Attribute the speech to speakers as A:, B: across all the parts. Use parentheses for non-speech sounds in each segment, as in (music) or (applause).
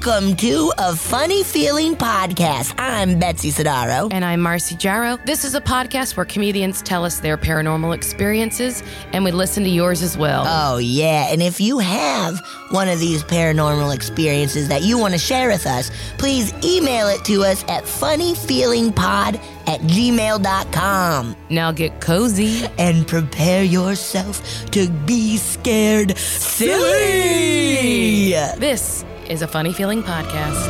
A: Welcome to a Funny Feeling Podcast. I'm Betsy Sodaro.
B: And I'm Marcy Jarreau. This is a podcast where comedians tell us their paranormal experiences, and we listen to yours as well.
A: Oh, yeah. And if you have one of these paranormal experiences that you want to share with us, please email it to us at funnyfeelingpod at gmail.com.
B: now get cozy.
A: And prepare yourself to be scared silly.
B: This is a funny feeling podcast.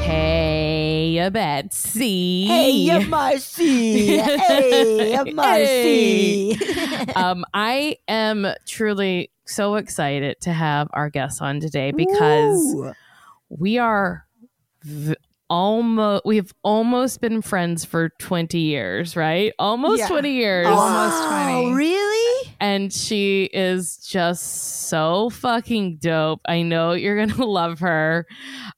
B: Hey, Betsy.
A: Hey, Marcy. Hey, (laughs) Marcy. (laughs)
B: um, I am truly so excited to have our guests on today because
A: Ooh.
B: we are v- almost we've almost been friends for 20 years right almost
C: Yeah.
B: 20 years
C: Almost
A: Wow,
C: 20.
A: Really?
B: And she is just so fucking dope. I know you're gonna (laughs) love her.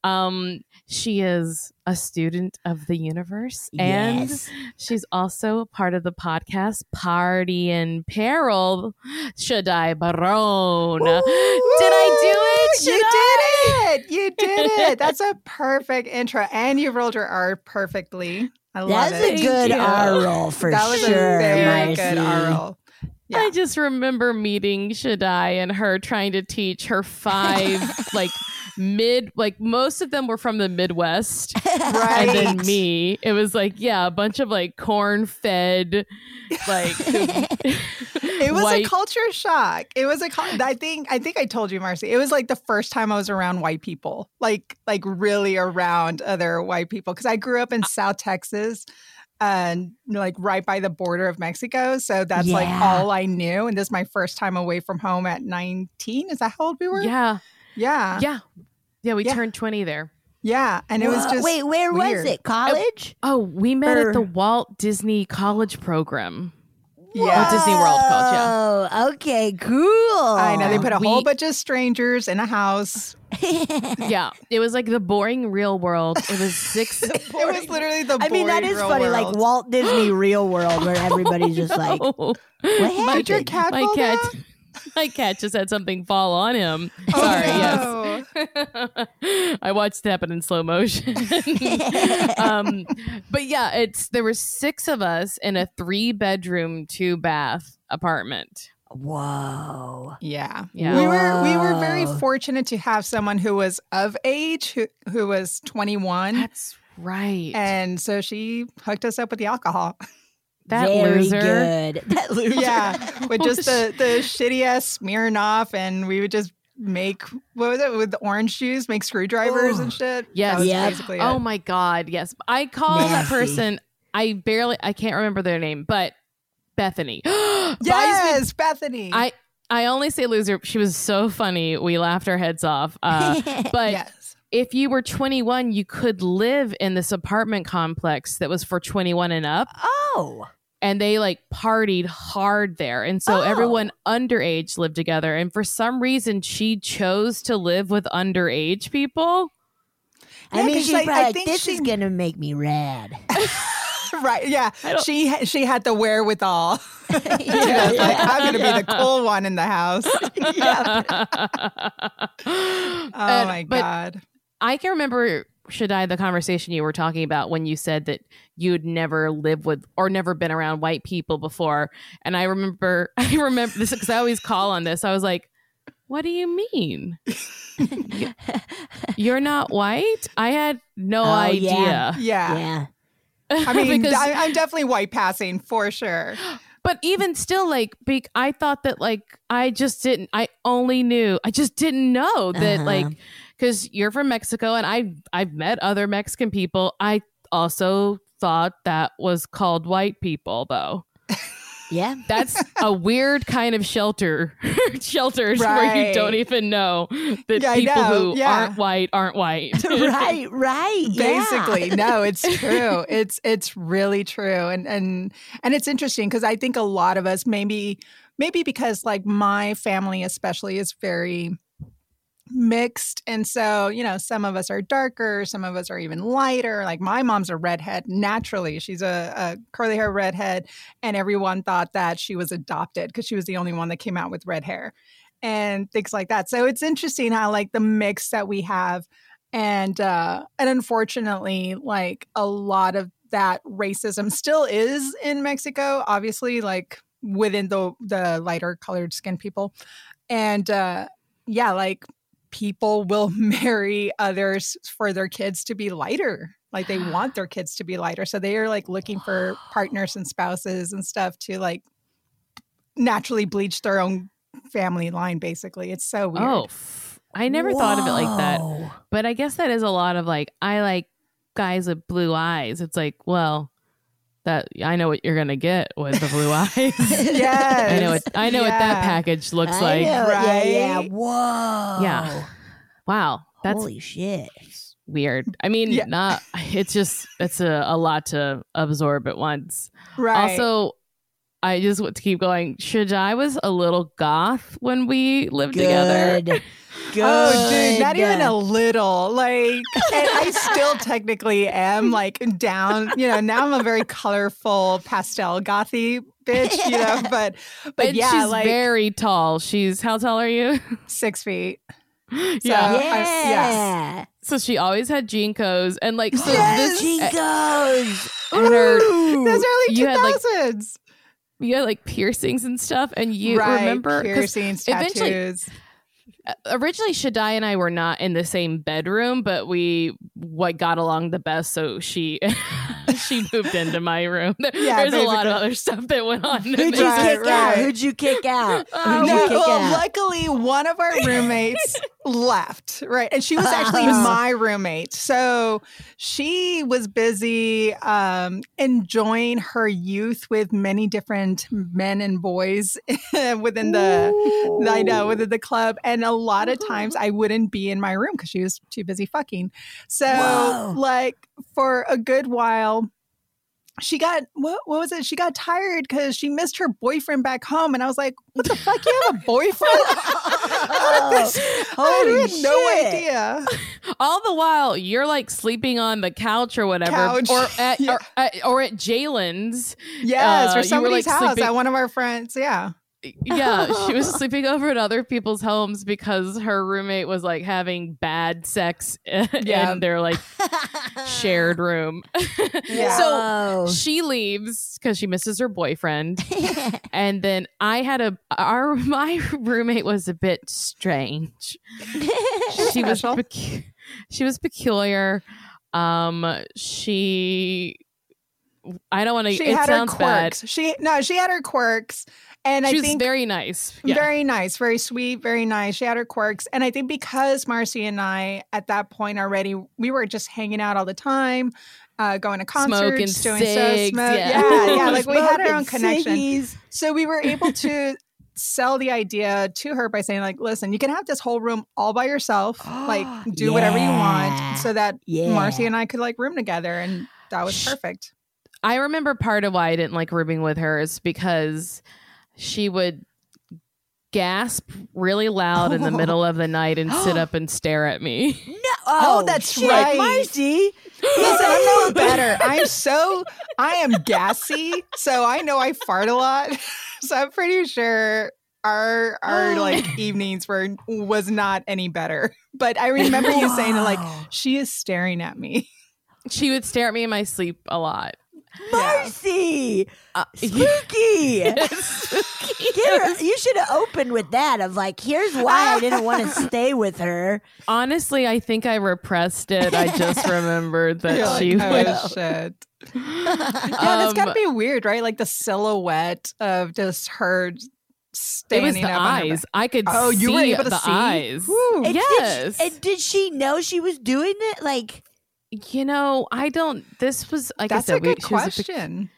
B: Um, she is a student of the universe, and
A: Yes.
B: she's also a part of the podcast Party in Peril. Shaddai Berron. Did I do it?
C: You
B: Shaddai?
C: did it. You did (laughs) it. That's a perfect intro. And you rolled your R perfectly. I love
A: That's
C: it.
A: That's a good. R roll for
C: that was
A: sure,
C: a very
A: Marcy.
C: good R roll. Yeah.
B: I just remember meeting Shaddai and her trying to teach her five (laughs) like mid like most of them were from the Midwest.
C: Right.
B: and then me. It was like, yeah, a bunch of like corn fed, like (laughs) (laughs)
C: It was
B: white-
C: a culture shock. It was a cul- I think I think I told you Marcy. It was like the first time I was around white people. Like like really around other white people cuz I grew up in South Texas and like right by the border of Mexico. So that's like all I knew and this is my first time away from home at 19. Is that how old we were?
B: yeah,
C: Yeah.
B: yeah, yeah. We
C: Yeah.
B: turned twenty there.
C: Yeah, and it was just
A: wait. Where was it? College?
B: Oh, oh, we met at the Walt Disney College program.
C: Yeah.
B: Walt Disney World College, yeah.
A: Oh, okay, cool.
C: I know they put a whole bunch of strangers in a house. (laughs)
B: Yeah, it was like the boring real world. It was six. (laughs)
C: It was literally the.
A: I mean, that
C: boring
A: is
C: real
A: funny, like
C: world.
A: Walt Disney Real World, where everybody's just like, (laughs)
B: No.
A: "What
C: Did your cat
B: my
C: fall
B: cat,
C: down? (laughs)
B: my cat just had something fall on him.
C: Oh,
B: Sorry, yes. (laughs) I watched it happen in slow motion. (laughs) um, but yeah, it's there were six of us in a three bedroom, two bath apartment.
A: Whoa.
C: Yeah.
B: Yeah.
C: We were we were very fortunate to have someone who was of age who who was 21
B: That's right.
C: and so she hooked us up with the alcohol.
B: That
A: Very
B: loser.
A: good. (laughs) That loser.
C: yeah, with just the (laughs) the shitty ass Smirnoff and we would just make what was it with the orange juice, make screwdrivers and shit.
B: Yes.
C: That was
A: Yep.
B: Oh
C: it.
B: my god, yes. I call that person. I barely. I can't remember their name, but Bethany. (gasps) Buys me-
C: Yes, Bethany.
B: I I only say loser. She was so funny. We laughed our heads off. Uh, (laughs) but
C: yes.
B: if you were 21, you could live in this apartment complex that was for 21 and up.
A: Oh.
B: And they like partied hard there. And so
A: Oh.
B: everyone underage lived together. And for some reason, she chose to live with underage people.
A: I
C: Yeah,
A: mean,
C: 'cause,
A: she's
C: like,
A: probably
C: I
A: like,
C: think
A: this
C: she-
A: is going to make me rad. (laughs) (laughs)
C: right. Yeah. She she had the wherewithal. (laughs) She was
A: Yeah.
C: like, I'm going to be the cool one in the house.
A: yeah.
C: Oh
B: And-
C: my god.
B: I can remember, Shaddai, the conversation you were talking about when you said that you'd never lived with or never been around white people before. And I remember, (laughs) I remember this because I always call on this. I was like, what do you mean? (laughs) You're not white? I had no
A: Oh,
B: idea.
A: yeah.
C: Yeah.
A: yeah.
C: I mean, (laughs)
B: Because-
C: I, I'm definitely white passing for sure.
B: But even still, like, be- I thought that, like, I just didn't, I only knew, I just didn't know that,
A: Uh-huh.
B: like, because you're from Mexico and I, I've met other Mexican people. I also thought that was called white people, though.
A: Yeah. (laughs)
B: That's a weird kind of shelter, (laughs) shelters where you don't even know that
C: Yeah, I
B: people
C: know.
B: who
C: Yeah.
B: aren't white aren't white. (laughs)
A: right, right. yeah.
C: basically no it's true it's it's really true and and and it's interesting because i think a lot of us maybe maybe because like my family especially is very mixed and so you know some of us are darker some of us are even lighter like my mom's a redhead naturally she's a, a curly hair redhead and everyone thought that she was adopted because she was the only one that came out with red hair and things like that so it's interesting how like the mix that we have and uh and unfortunately like a lot of that racism still is in Mexico obviously like within the the lighter colored skin people and uh yeah like people will (laughs) marry others for their kids to be lighter like they want their kids to be lighter. So they are like looking for (gasps) partners and spouses and stuff to like naturally bleach their own family line basically. It's so weird.
B: Oh, f- I never thought of it like that. But I guess that is a lot of like, I like guys with blue eyes. It's like, well, that I know what you're gonna get with the blue eyes. (laughs)
C: yes
B: I know what I know what that package looks
A: I
B: like.
A: know, Yeah, yeah. Whoa.
B: Yeah. Wow, that's
A: Holy shit.
B: weird. I mean,
C: Yeah.
B: not. It's just it's a, a lot to absorb at once.
C: right
B: Also, I just want to keep going. Shaddai was a little goth when we lived together.
A: Good. (laughs) Good.
C: Oh, dude, not even a little. Like, and I still (laughs) technically am like down. You know, now I'm a very colorful pastel gothy bitch. You know, (laughs) but but
B: and
C: yeah,
B: she's
C: like
B: very tall. She's how tall are you?
C: six feet.
B: yeah.
C: So,
A: Yeah.
C: I- yes.
B: So she always had JNCOs and like so
C: Yes!
B: this
A: eh, JNCOs.
B: and her
C: Those early two
B: thousands. like,
C: thousands.
B: You had like piercings and stuff and you
C: right,
B: remember 'cause
C: piercings,
B: eventually-
C: tattoos.
B: Uh, originally Shaddai and I were not in the same bedroom, but we what got along the best. So she (laughs) she moved into my room. (laughs)
C: Yeah,
B: There's a lot of other stuff that went on.
A: Who'd you
C: Right,
A: kick out?
C: right.
A: Who'd you kick out?
B: Oh,
A: Who'd you kick
C: well,
A: out?
C: luckily one of our roommates (laughs) left, right? And she was actually (laughs) my roommate. So she was busy um, enjoying her youth with many different men and boys (laughs) within the I know within the club. And a lot of times I wouldn't be in my room because she was too busy fucking. So
A: Whoa.
C: like for a good while she got what, what was it? She got tired because she missed her boyfriend back home, and I was like, "What the fuck? You have a boyfriend?" (laughs) I (laughs)
A: Holy
C: had no idea. (laughs)
B: All the while you're like sleeping on the couch or whatever,
C: Couch.
B: or at
C: Yeah.
B: or, at, or at Jalen's.
C: Yes,
B: Uh,
C: or somebody's
B: like,
C: house
B: sleeping-
C: at one of our friends. Yeah,
B: Yeah, she was (laughs) sleeping over at other people's homes because her roommate was like having bad sex (laughs)
C: Yeah.
B: in their like shared room.
C: Yeah. (laughs)
B: so she leaves because she misses her boyfriend, and then I had a our my roommate was a bit strange. she was pecu- she was peculiar. Um, she. I don't want to.
C: she
B: It
C: had her
B: sounds bad.
C: quirks. She no, she had her quirks, and
B: She
C: I
B: was
C: think
B: very nice. Yeah.
C: Very nice, very sweet, very nice. She had her quirks. And I think because Marcy and I, at that point already, we were just hanging out all the time, uh, going to concerts,
B: Smoking
C: doing
B: cigs,
C: so smoke.
B: yeah.
C: Yeah, yeah. Like we had (laughs) our own connection.
A: ciggies.
C: So we were able to sell the idea to her by saying, like, listen, you can have this whole room all by yourself, (gasps) like do whatever you want, so that
A: Yeah.
C: Marcy and I could like room together. And that was perfect.
B: I remember part of why I didn't like rooming with her is because she would gasp really loud in the (laughs) middle of the night and sit (gasps) up and stare at me.
A: No.
C: Oh, oh that's
A: shit,
C: right.
A: Marcy.
C: Listen, I'm no better. I'm so (laughs) I am gassy, so I know I fart a lot. (laughs) So I'm pretty sure our our (gasps) like evenings were was not any better. But I remember you saying like she is staring at me.
B: She would stare at me in my sleep a lot.
A: Marcy.
B: Uh,
A: Spooky. (laughs)
B: Spooky.
A: Her- you should have opened with that of like, here's why I didn't want to (laughs) stay with her.
B: Honestly, I think I repressed it. I just (laughs) remembered that
C: You're
B: she
C: like,
B: would.
C: oh shit. Yeah, that's gotta
B: Um,
C: be weird, right? Like the silhouette of just her standing
B: It was the
C: up
B: eyes. I could
C: Oh,
B: see
C: you were able to
B: the
C: see?
B: eyes.
C: Woo.
A: And
B: Yes.
A: Did she, and did she know she was doing it? Like,
B: You know, I don't. This was like
C: That's
B: I said.
C: a good
B: we, she was a
C: question.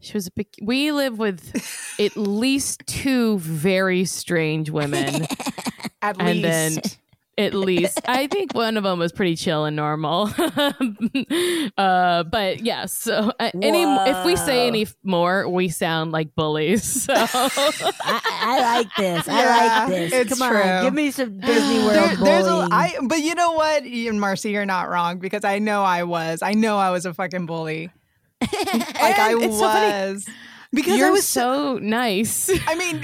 B: She was a big. We live with at least two very strange women, (laughs)
C: At
B: and
C: least.
B: Then at least I think one of them was pretty chill and normal. (laughs) uh, but yes, so uh, any if we say any f- more, we sound like bullies. So (laughs)
A: I, I like this. I
C: Yeah,
A: like this.
C: it's
A: Come
C: true.
A: on, give me some Disney World
C: There- there's a,
A: bullying.
C: But you know what, Ian Marcy, you're not wrong because I know I was. I know I was a fucking bully. (laughs) Like I
B: And it's so funny.
C: was. Because
B: you're
C: I was so
B: so nice. (laughs)
C: I mean,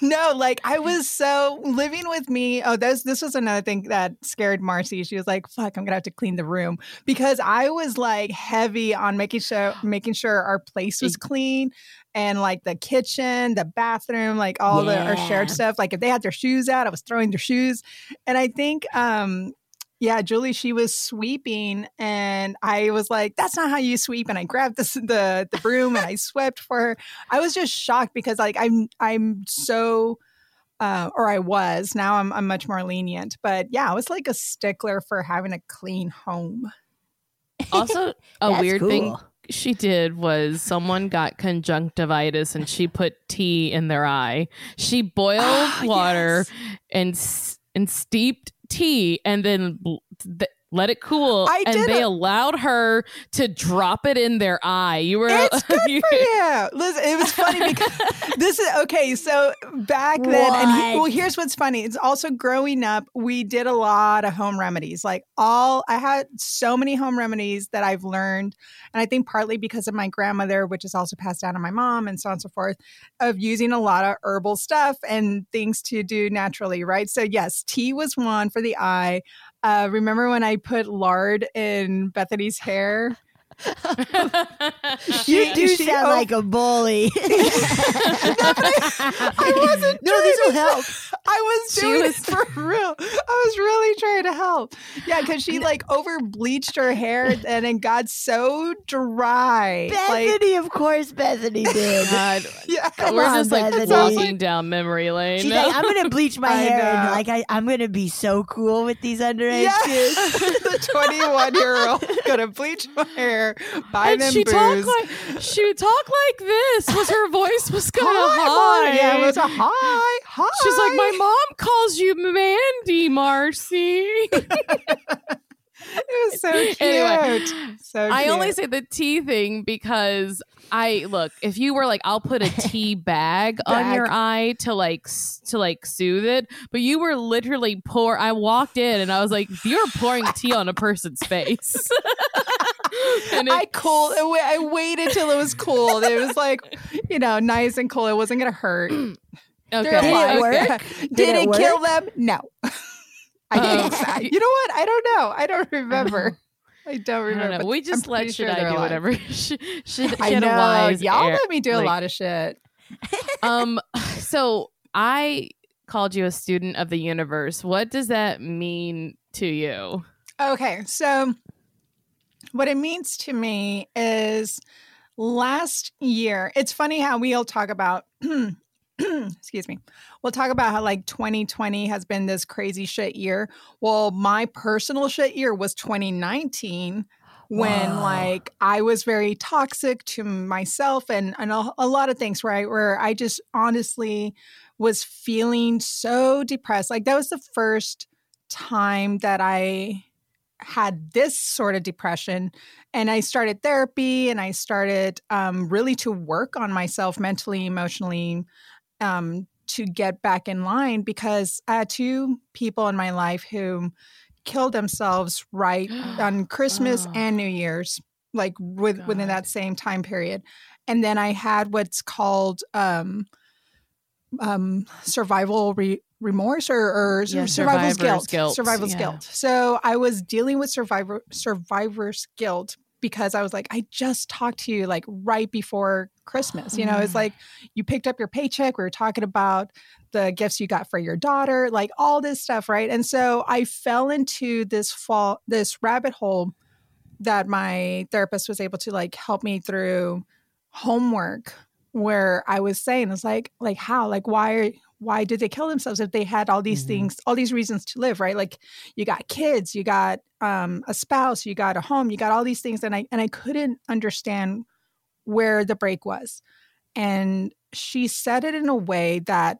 C: (laughs) no, like I was so living with me. Oh, this this was another thing that scared Marcy. She was like, "Fuck, I'm gonna have to clean the room," because I was like heavy on making sure making sure our place was clean and like the kitchen, the bathroom, like all the our shared stuff. Like if they had their shoes out, I was throwing their shoes, and I think um yeah, Julie, she was sweeping, and I was like, "That's not how you sweep." And I grabbed this, the the broom and I (laughs) swept for her. I was just shocked because like I'm I'm so, uh, or I was. Now I'm I'm much more lenient, but yeah, I was like a stickler for having a clean home.
B: also, (laughs) a
A: That's
B: weird thing she did was someone got conjunctivitis and she put tea in their eye. She boiled
C: Ah,
B: water
C: yes.
B: and and steeped tea and then th- let it cool
C: I
B: and
C: did
B: they
C: a-
B: allowed her to drop it in their eye. You were
C: It's (laughs) good
B: you-
C: for you. Listen, it was funny (laughs) because this is okay. So back then, and he- well, here's what's funny. It's also growing up, we did a lot of home remedies. Like all, I had so many home remedies that I've learned, and I think partly because of my grandmother, which is also passed down to my mom, and so on and so forth, of using a lot of herbal stuff and things to do naturally, right? So yes, tea was one for the eye. Uh, remember when I put lard in Bethany's hair? (laughs)
A: you
C: She-
A: do
C: she-
A: sound
C: oh.
A: like a bully. (laughs)
C: I wasn't
A: No,
C: trying
A: this will
C: to-
A: help. (laughs)
C: I was doing
B: was-
C: it for real. I was really trying to help. Yeah, because she like over bleached her hair and it got so dry. Like,
A: Bethany, of course, Bethany did.
B: God,
C: yeah.
A: Come
B: we're
A: on,
B: just like
A: Bethany.
B: walking down memory lane.
A: She's like, I'm gonna bleach my
C: I
A: hair and like I, I'm gonna be so cool with these underage
C: Yeah.
A: kids.
C: the 21 year old gonna bleach my hair, buy
B: and
C: them
B: she
C: booze.
B: talked like she would talk like this. Was her voice was (laughs) kind of high?
C: Mom. Yeah, it was a hi. Hi.
B: She's like, my mom calls you Mandy, Marcy. (laughs)
C: It was so (laughs) cute.
B: Anyway,
C: so
B: I only say the tea thing because I look. If you were like, I'll put a tea bag on your eye to like to like soothe it, but you were literally pour. I walked in and I was like, you're pouring tea on a person's face. (laughs) and it,
C: I cooled. I waited till it was cool. It was like, you know, nice and cool. It wasn't gonna hurt. (clears throat)
B: okay,
A: Did it
C: alive.
A: work? (laughs)
C: Did,
A: Did it
C: it, kill them? No. (laughs) I think so. You know what? I don't know. I don't remember. I don't
B: I
C: remember.
B: don't know.
C: but
B: We
C: I'm
B: just let
C: pretty
B: should
C: sure
B: I do
C: alive.
B: whatever. she, she, she
C: I know.
B: a
C: Y'all
B: air-
C: let me do a lot of shit.
B: um (sighs) so i called you a student of the universe what does that mean to you
C: Okay, so what it means to me is last year, it's funny how we'll talk about, (clears throat) excuse me, we'll talk about how like 2020 has been this crazy shit year. Well, my personal shit year was 2019 when like I was very toxic to myself and, and a, a lot of things, right? Where I just honestly was feeling so depressed. Like that was the first time that I had this sort of depression and i started therapy and i started um, really to work on myself mentally emotionally um, to get back in line because i had two people in my life who killed themselves right on (gasps) christmas
B: Oh.
C: and new year's like with, within that same time period and then i had what's called um, um, survival re- remorse or, or
B: Yeah,
C: survivor's
B: survivor's
C: guilt.
B: guilt,
C: Survivor's
B: yeah.
C: guilt. So I was dealing with survivor survivor's guilt because I was like, I just talked to you like right before Christmas. You know, it's
B: Mm.
C: like you picked up your paycheck. We were talking about the gifts you got for your daughter, like all this stuff, right? And so I fell into this fall, this rabbit hole that my therapist was able to like help me through homework where I was saying it's like like how like why are why did they kill themselves if they had all these
A: Mhm.
C: things all these reasons to live right like you got kids you got um a spouse you got a home you got all these things and I and I couldn't understand where the break was. And she said it in a way that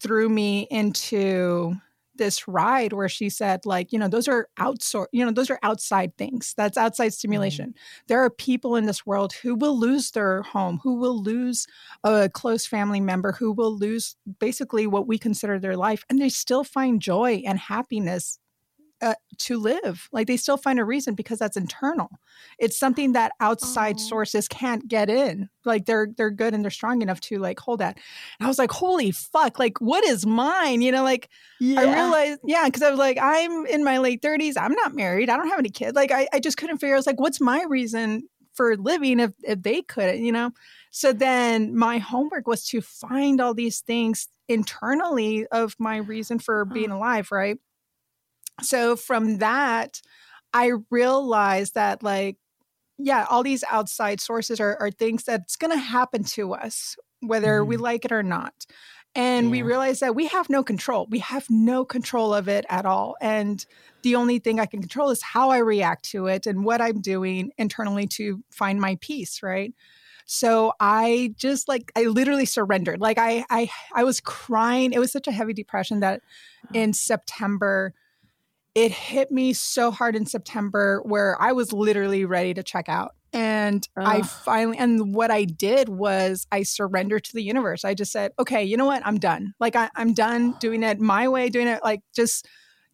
C: threw me into this ride where she said like you know those are outside you know those are outside things that's outside stimulation mm-hmm. there are people in this world who will lose their home who will lose a close family member who will lose basically what we consider their life and they still find joy and happiness uh, to live. Like they still find a reason because that's internal. It's something that outside oh. sources can't get in. Like they're they're good and they're strong enough to like hold that. And I was like, holy fuck! Like what is mine? You know, like yeah. I realized, yeah, because I was like, I'm in my late thirties. I'm not married. I don't have any kids. Like I, I just couldn't figure. I was like, what's my reason for living if if they couldn't? You know. So then my homework was to find all these things internally of my reason for being alive, right? So from that i realized that like yeah all these outside sources are, are things that's going to happen to us whether mm-hmm. we like it or not. And yeah. we realize that we have no control. We have no control of it at all. And the only thing i can control is how i react to it and what i'm doing internally to find my peace right? So i just like i literally surrendered. Like i i i was crying. It was such a heavy depression that in september it hit me so hard in September where I was literally ready to check out. And Ugh. I finally, and what I did was I surrendered to the universe. I just said, okay, you know what? I'm done. Like, I, I'm done doing it my way, doing it like just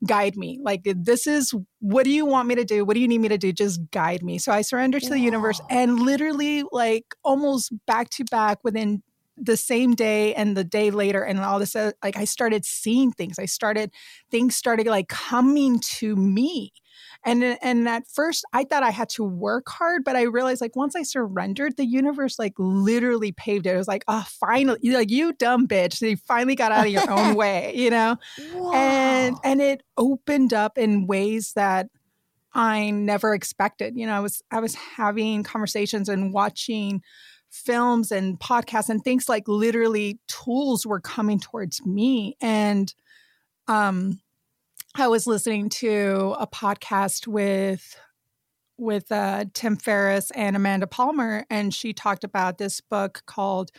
C: guide me. Like, this is what do you want me to do? What do you need me to do? Just guide me. So I surrendered to the universe and literally, like, almost back to back within the same day and the day later and all this uh, like i started seeing things. I started things started like coming to me. And and at first i thought i had to work hard but i realized like once i surrendered the universe like literally paved it. It was like oh finally like you dumb bitch you finally got out of your own (laughs) way you know? Wow. and and it opened up in ways that i never expected. You know i was i was having conversations and watching films and podcasts and things like literally tools were coming towards me. And um i was listening to a podcast with with uh, tim ferriss and amanda palmer and she talked about this book called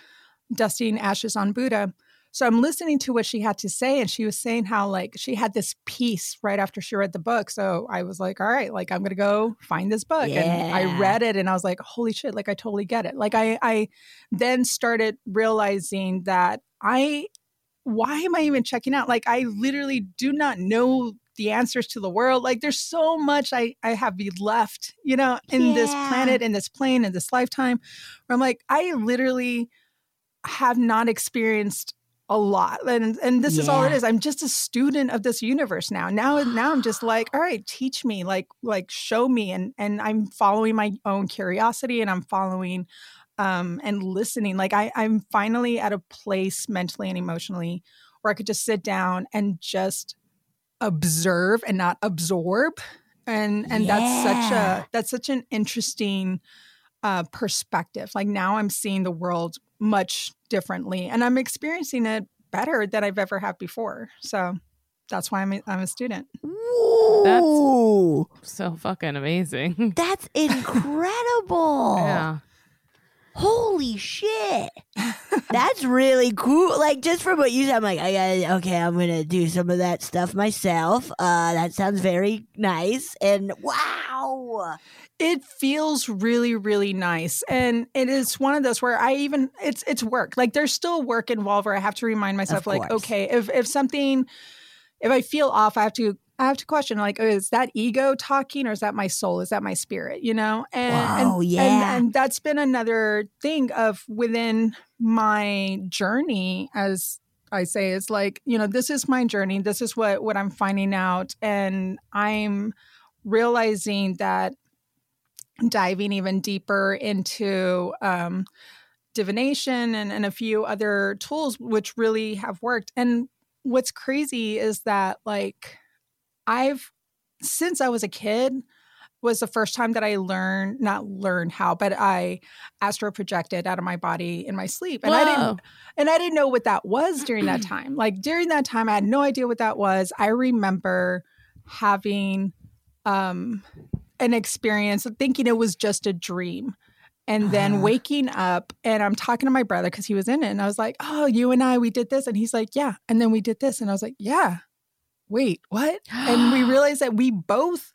C: dropping ashes on buddha so I'm listening to what she had to say, and she was saying how like she had this peace right after she read the book. So I was like, all right, like I'm gonna go find this book. Yeah. And I read it and I was like, holy shit, like I totally get it. Like I I then started realizing that I why am I even checking out? Like I literally do not know the answers to the world. Like there's so much I, I have left, you know, in yeah. this planet, in this plane, in this lifetime, where I'm like, I literally have not experienced a lot and and this yeah. is all it is i'm just a student of this universe now now now i'm just like (gasps) all right teach me like like show me and and i'm following my own curiosity and i'm following um and listening like i i'm finally at a place mentally and emotionally where i could just sit down and just observe and not absorb and and yeah. that's such a that's such an interesting uh perspective like now i'm seeing the world much differently and i'm experiencing it better than i've ever had before so that's why i'm a, I'm a student.
B: Ooh. that's so fucking amazing.
A: That's (laughs) incredible.
B: Yeah
A: holy shit. That's really cool. Like just from what you said i'm like i gotta okay i'm gonna do some of that stuff myself. Uh that sounds very nice and wow.
C: It feels really really nice. And it is one of those where i even it's it's work. Like there's still work involved where i have to remind myself like okay if if something if i feel off i have to I have to question like, oh, is that ego talking or is that my soul? Is that my spirit? You know? And,
A: wow,
C: and,
A: yeah.
C: and, and that's been another thing of within my journey as I say, is like, you know, this is my journey. This is what what I'm finding out. And I'm realizing that diving even deeper into um, divination and, and a few other tools which really have worked. And what's crazy is that like I've since I was a kid was the first time that I learned not learned how, but I astral projected out of my body in my sleep. And Whoa. I didn't and I didn't know what that was during that (clears throat) time. Like during that time I had no idea what that was. I remember having um an experience thinking it was just a dream and then
A: Uh-huh.
C: waking up and I'm talking to my brother because he was in it. And I was like, Oh, you and I, we did this. And he's like, Yeah. And then we did this. And I was like, Yeah. Wait, what? And we (gasps) realized that we both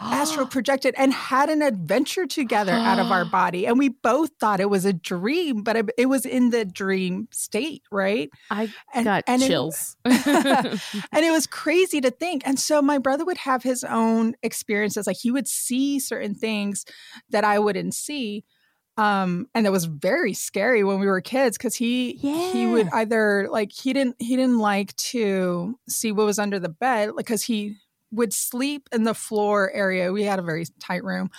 C: astral (gasps) projected and had an adventure together out of our (gasps) body. And we both thought it was a dream, but it, it was in the dream state, right?
B: I
C: And,
B: got
C: and it-
B: chills. (laughs) (laughs)
C: and it was crazy to think. And so my brother would have his own experiences. Like he would see certain things that I wouldn't see. Um, and that was very scary when we were kids because he yeah. he would either like he didn't he didn't like to see what was under the bed because he would sleep in the floor area. We had a very tight room.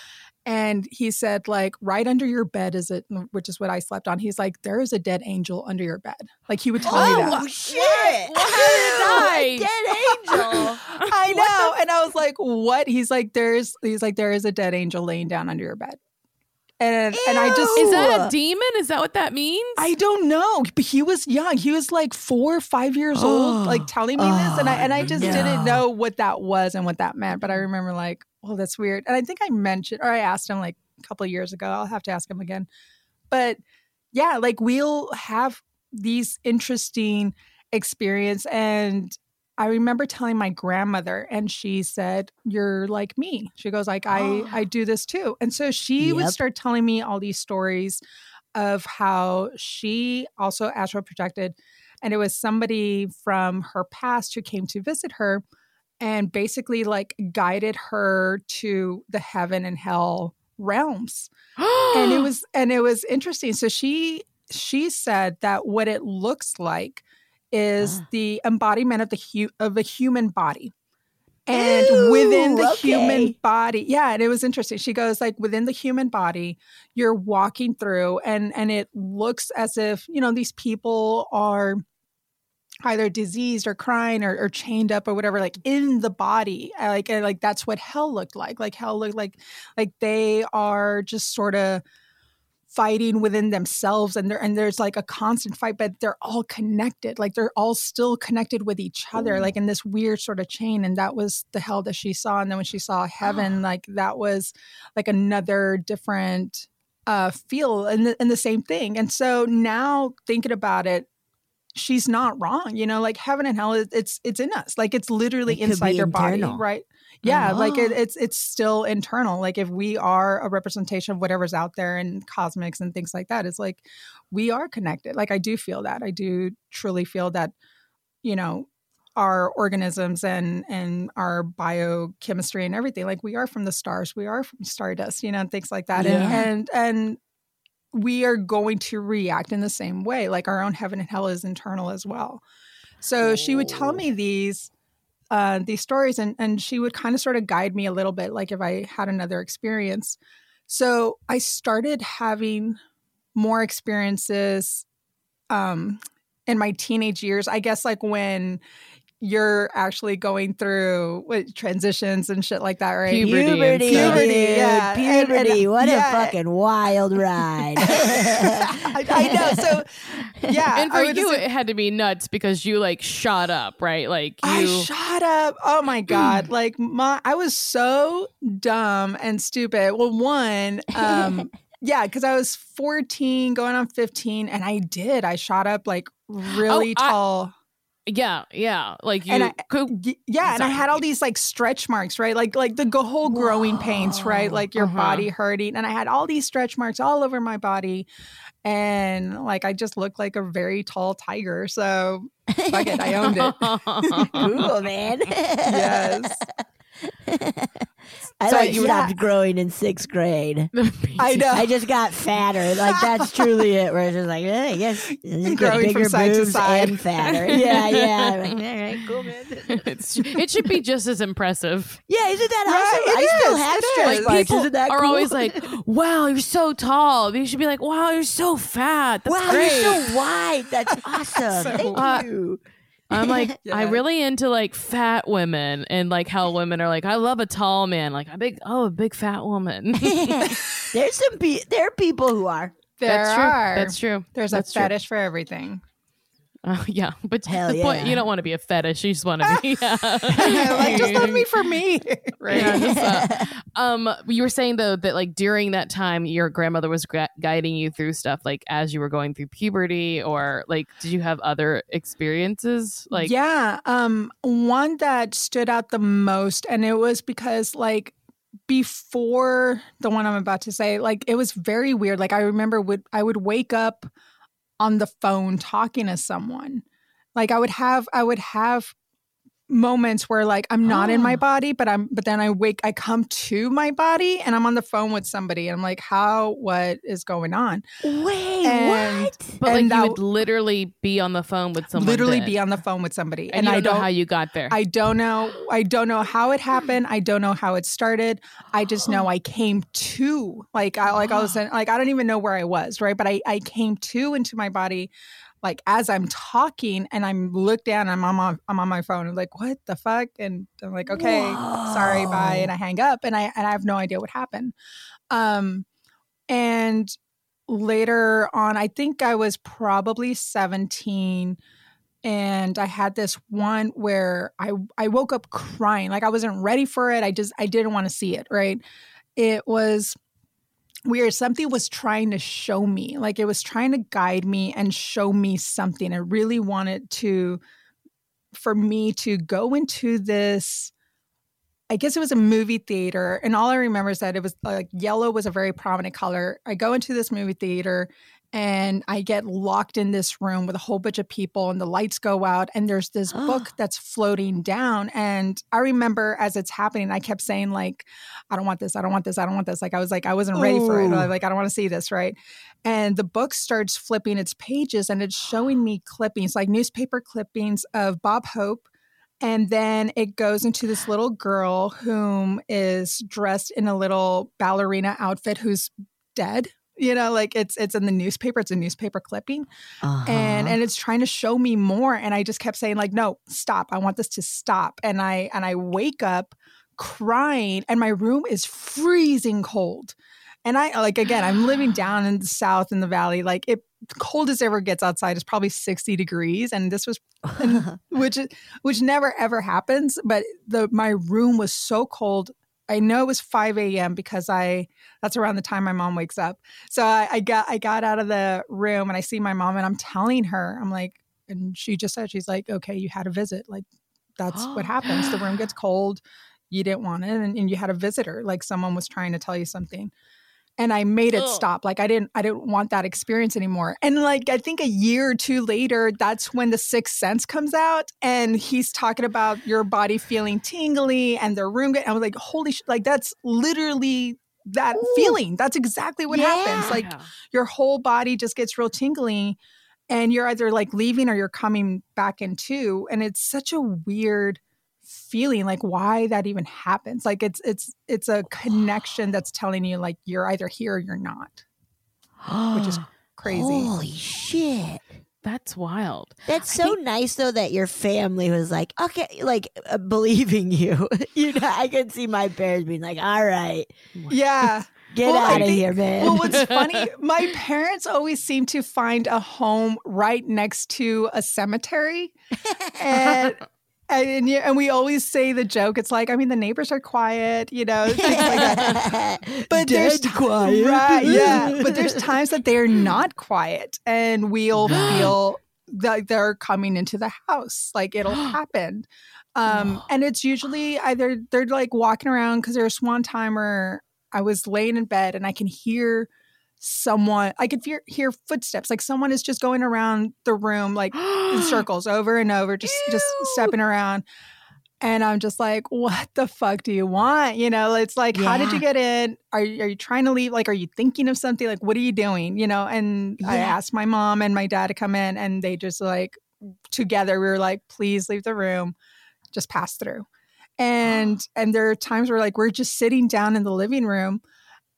C: And he said, like, right under your bed is it, which is what I slept on. He's like, there is a dead angel under your bed. Like he would tell me that.
A: Oh shit!
B: What? How did it
A: A dead angel. (laughs)
C: I know. And I was like, what? He's like, there's he's like, there is a dead angel laying down under your bed. And and I just
B: Is that a demon? Is that what that means?
C: I don't know. But he was young. He was like four or five years old, like telling me this. And I and I just
A: Oh,
C: didn't know what that was and what that meant. But I remember like, well, that's weird. And I think I mentioned or I asked him like a couple of years ago. I'll have to ask him again. But yeah, like we'll have these interesting experience and I remember telling my grandmother and she said, You're like me. She goes, like, I, I (gasps) do this too. And so she would start telling me all these stories of how she also astral projected. And it was somebody from her past who came to visit her and basically like guided her to the heaven and hell realms and it (gasps) was and it was interesting so she she said that what it looks like is
A: Ah.
C: the embodiment of the hu- of a human body. And within the
A: Ooh,
C: human body yeah and it was interesting. She goes like within the human body you're walking through and and it looks as if you know these people are either diseased or crying or, or chained up or whatever like in the body Uh, like like that's what hell looked like. Like hell looked like like they are just sort of fighting within themselves and there and there's like a constant fight but they're all connected like they're all still connected with each other like in this weird sort of chain and that was the hell that she saw and then when she saw heaven (gasps) like that was like another different uh feel and the, and the same thing and so now thinking about it she's not wrong you know like heaven and hell it's it's in us like it's literally
A: It
C: inside your body right yeah like it,
A: Oh.
C: it's it's still internal like if we are a representation of whatever's out there in cosmics and things like that it's like we are connected like i do feel that i do truly feel that you know our organisms and and our biochemistry and everything like we are from the stars we are from stardust you know and things like that
A: Yeah.
C: and and and we are going to react in the same way like our own heaven and hell is internal as well so she would tell me these uh, these stories and and she would kind of sort of guide me a little bit like if i had another experience. So i started having more experiences um in my teenage years i guess like when you're actually going through what, transitions and shit like that right
B: Puberty and
A: Puberty,
B: stuff.
C: Puberty, yeah, and- and-
A: puberty. what
C: yeah.
A: a fucking wild (laughs) ride. (laughs)
C: I, I know so yeah
B: and for you,
C: just-
B: it had to be nuts because you like shot up, right? Like you.
C: I shut up. Oh my (clears throat) god. like my I was so dumb and stupid. Well, one, um (laughs) yeah, cuz I was 14 going on 15 and I did. I shot up like really
B: Oh, I-
C: tall.
B: Yeah, yeah. Like you.
C: And I-
B: could-
C: Y- yeah, and I had all these like stretch marks, right? Like like the whole growing pains, right? Like your
B: Uh-huh.
C: body hurting, and I had all these stretch marks all over my body, and like I just looked like a very tall tiger. So fuck it, I owned it. (laughs) (laughs)
A: cool, man.
C: Yes. (laughs)
A: I
C: So
A: like
C: you-
A: stopped growing in sixth grade. (laughs)
C: I know.
A: I just got fatter. Like that's truly it. Where it's just like, eh, I guess (laughs)
C: Growing from side to side.
A: and fatter. Yeah, yeah. I'm like, all right, cool, man.
B: It's, it should be just as impressive.
A: Yeah, isn't that awesome? I still have stretch
C: is.
A: marks.
B: People
A: Isn't that
B: are always like, "Wow, you're so tall." You should be like, "Wow, you're so fat." That's
A: wow,
B: great.
A: you're so wide. That's awesome.
C: So
A: Thank you.
B: I'm like, (laughs) I'm really into like fat women and like how women are like, I love a tall man. Like a big, oh, a big fat woman. (laughs) (laughs)
A: There's some pe- there are people who are.
C: There
B: That's true.
C: are.
B: That's true.
C: There's
B: That's
C: a
B: true.
C: fetish for everything.
B: Uh, (laughs) yeah, but
A: Hell
B: the point you don't want to be a fetish. You just want to be (laughs) yeah. (laughs)
C: like just let me for me. right.
B: Yeah, just, uh, um, you were saying though that like during that time, your grandmother was gu- guiding you through stuff like as you were going through puberty, or like did you have other experiences? Like,
C: yeah um one that stood out the most and it was because like before the one i'm about to say like it was very weird like i remember would i would wake up on the phone talking to someone. Like i would have i would have moments where like i'm not in my
A: Oh.
C: body but i'm but then i wake i come to my body and i'm on the phone with somebody and i'm like how what is going on
A: Wait,
C: And-
A: what?
B: but like
C: and
B: you would literally be on the phone with someone,
C: literally
B: dead,
C: be on the phone with somebody
B: and, you
C: i
B: don't know how you got there.
C: I don't know. I don't know how it happened. I don't know how it started. I just know I came to like I like I was saying, like I don't even know where I was, right? But I I came to into my body like as I'm talking and I'm look down I'm on my I'm on my phone and like what the fuck and I'm like okay sorry bye and I hang up and I and I have no idea what happened. Um and later on I think I was probably 17 and I had this one where I I woke up crying like I wasn't ready for it. I just I didn't want to see it, right? It was weird something was trying to show me like it was trying to guide me and show me something. I really wanted to for me to go into this i guess it was a movie theater and all i remember is that it was like yellow was a very prominent color. I go into this movie theater and i get locked in this room with a whole bunch of people and the lights go out and there's this book (gasps) that's floating down and i remember as it's happening i kept saying like I don't want this. I don't want this. I don't want this. Like I was like, I wasn't ready for it.
A: Ooh.
C: Like, I don't want to see this. Right. And the book starts flipping its pages and it's showing (gasps) me clippings, like newspaper clippings of Bob Hope. And then it goes into this little girl whom is dressed in a little ballerina outfit who's dead. You know, like it's it's in the newspaper. It's a newspaper clipping
A: Uh-huh.
C: and and it's trying to show me more and i just kept saying like no stop i want this to stop and i and i wake up crying and my room is freezing cold and i like again i'm living (gasps) down in the south in the valley like it cold as ever gets outside is probably 60 degrees and this was and (laughs) which which never ever happens but the my room was so cold i know it was 5 a.m because i that's around the time my mom wakes up so I, I got I got out of the room and I see my mom and I'm telling her, I'm like, and she just said, she's like, okay, you had a visit. Like that's what happens. The room gets (gasps) cold. You didn't want it, and, and you had a visitor. Like someone was trying to tell you something. And I made it
B: Ugh.
C: stop. Like I didn't I didn't want that experience anymore. And like I think a year or two later, that's when the sixth sense comes out and he's talking about your body feeling tingly and the room get I was like, holy shit, like that's literally that
A: Ooh.
C: feeling. That's exactly what happens. Like your whole body just gets real tingly and you're either like leaving or you're coming back into and it's such a weird feeling like why that even happens like it's it's it's a connection that's telling you like you're either here or you're not which is (gasps) crazy
A: Holy shit.
B: That's wild.
A: That's so nice though that your family was like, okay, like uh, believing you. (laughs) you know, I could see my parents being like, all right,
C: yeah (laughs)
A: get
C: Well, I
A: out of
C: think-
A: here, man.
C: well what's funny (laughs) my parents always seem to find a home right next to a cemetery and and, you- and we always say the joke it's like i mean the neighbors are quiet you know things like that (laughs) but there's
A: Dead
C: ti-
A: quiet.
C: right yeah but (laughs) there's times that they're not quiet and we'll (gasps) feel that they're coming into the house like it'll (gasps) happen um and it's usually either they're like walking around because they're a swan timer. i was laying in bed and i can hear someone i could hear, hear footsteps like someone is just going around the room like in (gasps) circles over and over just just stepping around. And i'm just like what the fuck do you want? You know it's like how did you get in? Are you, are you trying to leave? Like are you thinking of something? Like what are you doing? You know and i asked my mom and my dad to come in and they just like together we were like please leave the room. Just pass through. (gasps) And and there are times where like we're just sitting down in the living room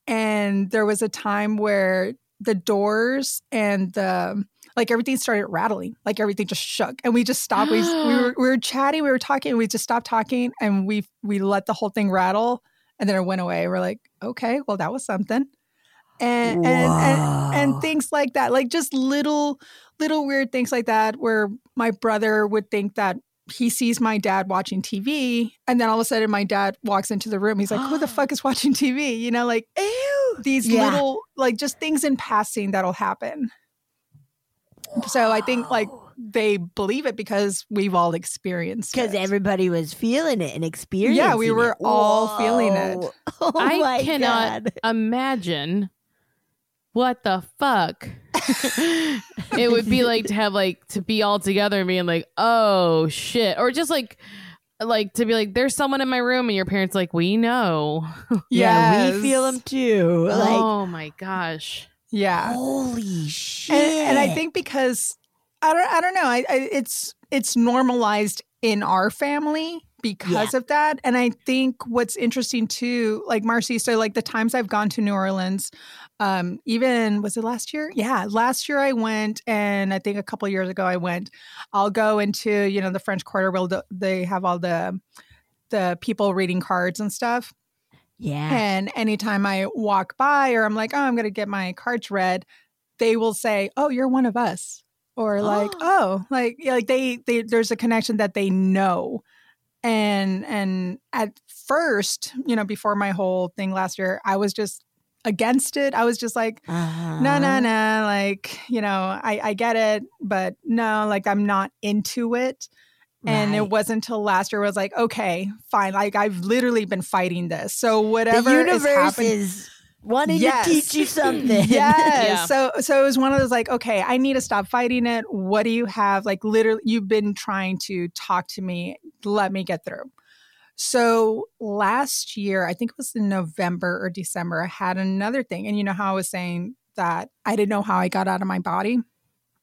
C: and there was a time where the doors and the like everything started rattling like everything just shook. And we just stopped. We, we (gasps) were we were chatting we were talking we just stopped talking and we we let the whole thing rattle and then it went away. We're like okay well that was something. And and, and and things like that like just little little weird things like that where my brother would think that he sees my dad watching TV and then all of a sudden my dad walks into the room he's like who the fuck is (gasps) watching TV you know like
A: Ew.
C: these
A: Yeah.
C: little like just things in passing that'll happen so i think like they believe it because we've all experienced it.
A: because everybody was feeling it and experiencing it.
C: Yeah, we
A: it.
C: were all feeling it. (laughs)
A: Oh
B: I cannot
A: God.
B: imagine what the fuck (laughs) it would be like to have like to be all together and being like, oh shit, or just like like to be like, there's someone in my room, and your parents like, we know. (laughs)
A: Yeah, we feel them too. Like,
B: oh my gosh.
C: yeah
A: holy shit!
C: and, and I think because I don't I don't know I, I it's it's normalized in our family because of that and I think what's interesting too like Marcy so like the times I've gone to New Orleans um even was it last year yeah last year I went and I think a couple years ago I went I'll go into you know the French Quarter where they have all the the people reading cards and stuff
A: yeah,
C: and anytime I walk by or I'm like, oh, I'm going to get my cards read, they will say, oh, you're one of us. Or like, oh, like, yeah, like they, they, there's a connection that they know. And, and at first, you know, before my whole thing last year, I was just against it. I was just like,
A: uh-huh.
C: no, no, no. Like, you know, I, I get it, but no, like I'm not into it. And it wasn't until last year I was like, okay, fine. Like I've literally been fighting this. So
A: the
C: whatever is
A: universe
C: happening.
A: is wanting
C: Yes.
A: to teach you (clears throat) something.
C: Yes. (laughs)
B: Yeah.
C: So so it was one of those like, okay, I need to stop fighting it. What do you have? Like literally you've been trying to talk to me. Let me get through. So last year, I think it was in November or December, I had another thing. And you know how I was saying that I didn't know how I got out of my body.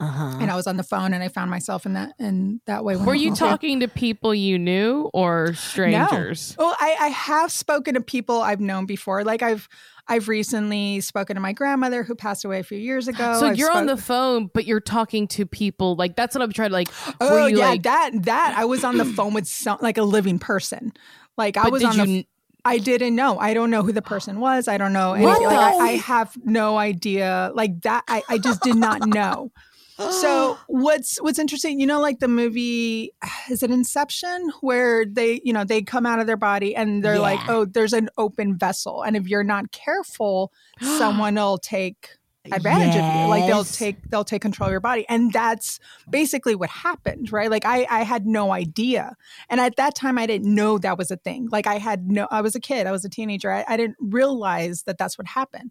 A: Uh-huh.
C: And I was on the phone and I found myself in that in that way.
B: Were you talking to people you knew or strangers?
C: Well, I, I have spoken to people I've known before. Like I've I've recently spoken to my grandmother who passed away a few years ago.
B: so
C: I've
B: you're on the phone, but you're talking to people. Like that's what I'm trying to like.
C: Oh
B: you
C: yeah,
B: like,
C: that that I was on the phone with some like a living person. Like I
B: but
C: was on the I didn't know. I don't know who the person was. I don't know. Like, I, I have no idea. Like that, I, I just did not know. So (gasps) what's what's interesting, you know, like the movie (sighs) is it Inception, where they, you know, they come out of their body and they're like, oh, there's an open vessel, and if you're not careful, (gasps) someone will take advantage of you. Like they'll take they'll take control of your body, and that's basically what happened, right? Like I I had no idea, and at that time I didn't know that was a thing. Like I had no, I was a kid, I was a teenager, I, I didn't realize that that's what happened.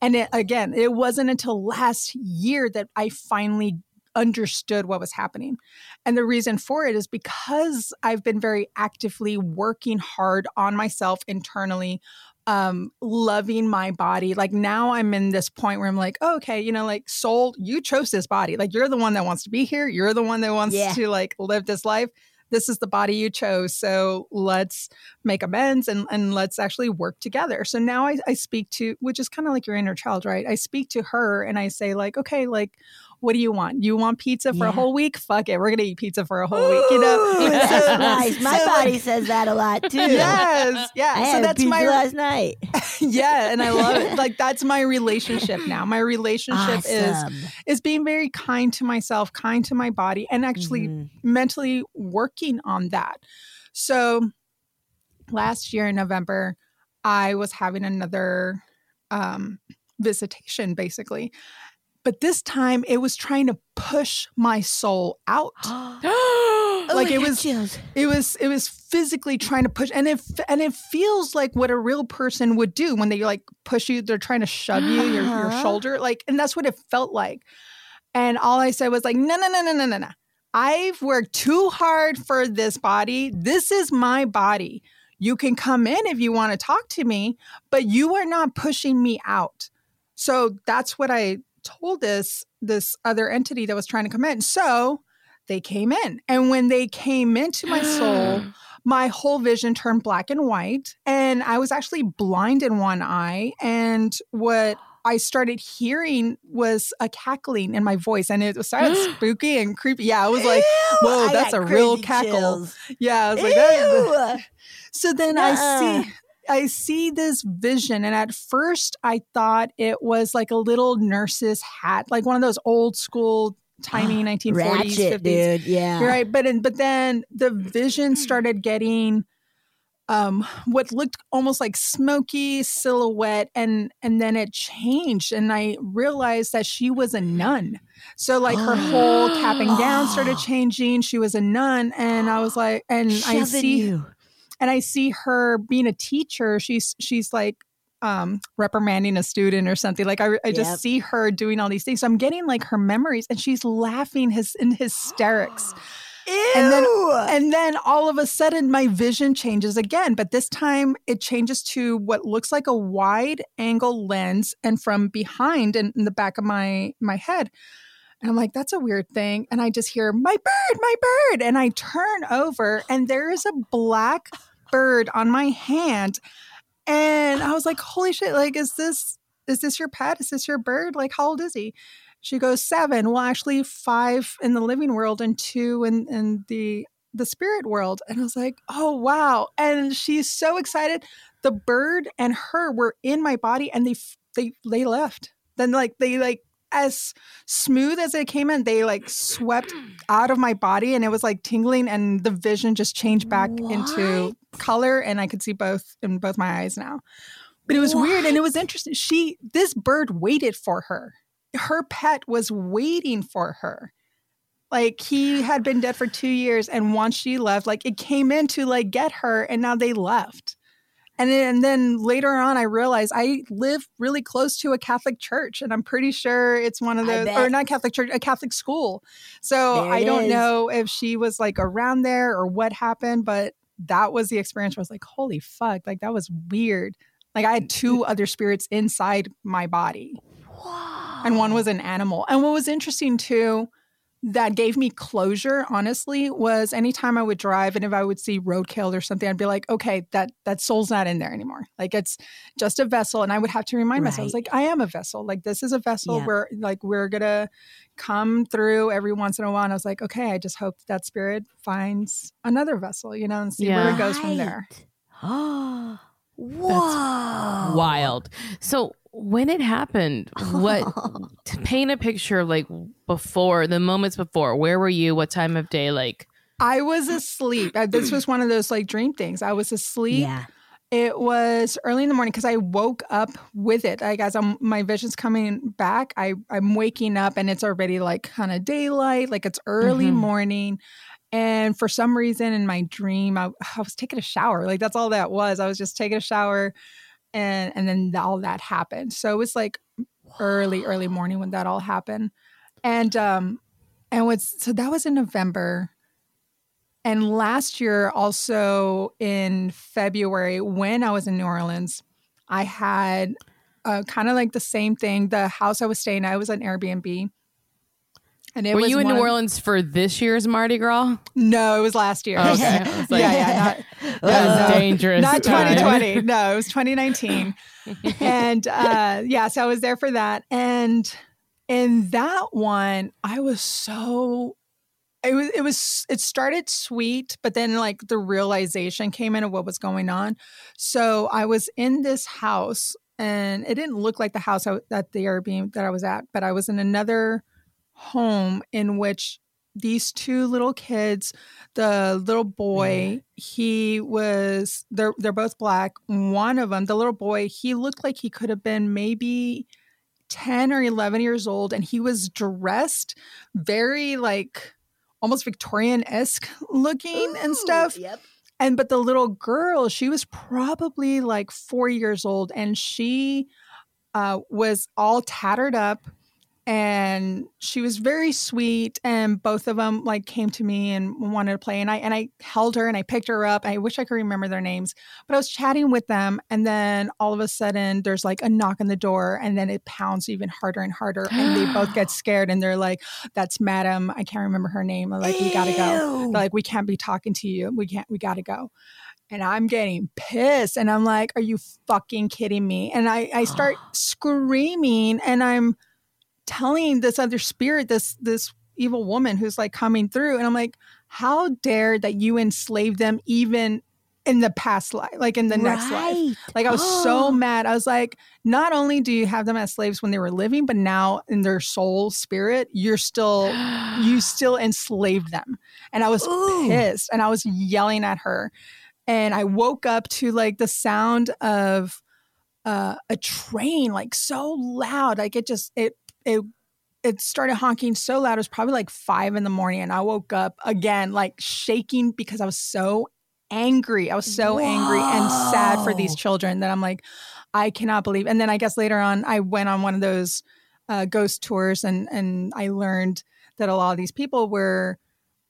C: And it, again, it wasn't until last year that I finally understood what was happening. And the reason for it is because I've been very actively working hard on myself internally, um, loving my body. Like now I'm in this point where I'm like, oh, okay, you know, like soul, you chose this body. Like you're the one that wants to be here. You're the one that wants
A: Yeah.
C: to like live this life. This is the body you chose. So let's make amends and, and let's actually work together. So now I, I speak to, which is kind of like your inner child, right? I speak to her and I say, like, okay, like, what do you want? You want pizza for
A: Yeah.
C: a whole week? Fuck it. We're going to eat pizza for a whole week, you know?
A: Ooh, (laughs)
C: So-
A: nice. My
C: so,
A: body says that a lot too.
C: yes. Yeah.
A: I
C: so
A: had
C: that's
A: pizza
C: my
A: last night. (laughs)
C: yeah, and I love it. Like that's my relationship now. My relationship is
A: Awesome.
C: is being very kind to myself, kind to my body, and actually
A: Mhm.
C: mentally working on that. So last year in November, I was having another um, visitation, basically. But this time it was trying to push my soul out. (gasps) (gasps)
A: Oh,
C: Like,
A: I
C: it was-
A: chills.
C: It was it was physically trying to push and it and it feels like what a real person would do when they like push you, they're trying to shove you, your, your (gasps) shoulder. Like, and that's what it felt like. And all I said was like, no, no, no, no, no, no, no. I've worked too hard for this body. This is my body. You can come in if you want to talk to me, but you are not pushing me out. So that's what I told this this other entity that was trying to come in. So they came in. And when they came into my soul, (gasps) my whole vision turned black and white. And I was actually blind in one eye. And what (gasps) I started hearing was a cackling in my voice. And it was started (gasps) spooky and creepy. Yeah, I was like,
A: Ew,
C: whoa,
A: I
C: that's a real cackle.
A: chills.
C: yeah, I was like, that,
A: Ew. (laughs)
C: so then I
A: Nuh-uh.
C: see I see this vision, and at first I thought it was like a little nurse's hat, like one of those old school tiny 1940s, (gasps)
A: Ratchet,
C: 50s.
A: dude. Yeah.
C: You're right, but in, but then the vision (clears throat) started getting um what looked almost like smoky silhouette and and then it changed and i realized that she was a nun so like her whole cap and gown started (gasps) changing she was a nun and i was like and i see
A: you.
C: And I see her being a teacher. She's she's like um reprimanding a student or something. Like I, I just
A: Yep.
C: see her doing all these things. So I'm getting like her memories, and she's laughing his in hysterics. (gasps) And then and then all of a sudden my vision changes again, but this time it changes to what looks like a wide angle lens and from behind and in the back of my my head. And I'm like, that's a weird thing. And I just hear, my bird, my bird. And I turn over and there is a black bird on my hand. And I was like, holy shit, like, is this is this your pet? Is this your bird? Like, how old is he? She goes, seven. Well, actually five in the living world and two in, in the the spirit world. And I was like, oh wow. And she's so excited. The bird and her were in my body and they they they left. Then like they like as smooth as it came in, they like swept mm. out of my body and it was like tingling and the vision just changed back into color and I could see both in both my eyes now. But it was weird and it was interesting. She this bird waited for her. Her pet was waiting for her. Like he had been dead for 2 years and once she left, like it came in to like get her and now they left. And then, and then later on, I realized I live really close to a Catholic church, and I'm pretty sure it's one of those, or not Catholic church, a Catholic school. So
A: There
C: I don't
A: is.
C: know if she was like around there or what happened, but that was the experience where I was like, holy fuck, like that was weird. Like I had two other spirits inside my body, and one was an animal. And what was interesting too, that gave me closure, honestly, was anytime I would drive and if I would see roadkill or something, I'd be like, okay, that that soul's not in there anymore. Like it's just a vessel. And I would have to remind myself, I was
A: Right.
C: like, I am a vessel. Like this is a vessel
A: Yeah.
C: where like we're gonna come through every once in a while. And I was like, okay, I just hope that spirit finds another vessel, you know, and see where it goes from there. (gasps) (gasps)
A: Oh, whoa.
B: Wild. So when it happened, what (laughs) to paint a picture like before the moments before, where were you? What time of day? Like
C: I was asleep. Uh, This was one of those like dream things. I was asleep.
A: Yeah.
C: It was early in the morning because I woke up with it. Like as I'm, my vision's coming back, I I'm waking up and it's already like kind of daylight, like it's early
B: Mhm.
C: morning. And for some reason in my dream, I, (sighs) I was taking a shower. Like that's all that was. I was just taking a shower, and and then all that happened. So it was like early early morning when that all happened, and um and what's so that was in November. And last year, also in February, when I was in New Orleans, I had uh, kind of like the same thing. The house I was staying at was an Airbnb. And it
B: were
C: was
B: you in New Orleans for this year's Mardi Gras?
C: No, it was last year.
B: Okay. (laughs) Was like-
C: yeah, yeah, not, (laughs)
B: That was
C: no.
B: dangerous.
C: not
B: time.
C: 2020. (laughs) No, it was 2019. and uh, yeah, so I was there for that. And in that one, I was so it was it was it started sweet, but then like the realization came in of what was going on. So I was in this house, and it didn't look like the house I, at the Airbnb that I was at, but I was in another home in which these two little kids the little boy he was they're they're both black one of them the little boy he looked like he could have been maybe 10 or 11 years old and he was dressed very like almost victorian-esque (laughs) looking and stuff
A: Yep.
C: and but the little girl she was probably like four years old and she uh, was all tattered up and she was very sweet and both of them like came to me and wanted to play and i and i held her and i picked her up i wish i could remember their names but i was chatting with them and then all of a sudden there's like a knock on the door and then it pounds even harder and harder and they both get (gasps) scared and they're like that's madam i can't remember her name I'm like we gotta go. They're like we can't be talking to you we can't we gotta go. And i'm getting pissed and i'm like are you fucking kidding me? And i i start (gasps) screaming and i'm telling this other spirit this this evil woman who's like coming through and i'm like how dare that you enslave them even in the past life, like in the next life. Like I was so
A: Oh.
C: mad. I was like, not only do you have them as slaves when they were living, but now in their soul spirit, you're still you (gasps) still enslaved them. And I was
A: Ooh.
C: pissed and I was yelling at her. And I woke up to like the sound of uh, a train, like so loud. Like it just it it it started honking so loud. It was probably like five in the morning. And I woke up again, like shaking because I was so angry. I was so angry and sad for these children that I'm like, I cannot believe. And then I guess later on, I went on one of those uh, ghost tours, and and I learned that a lot of these people were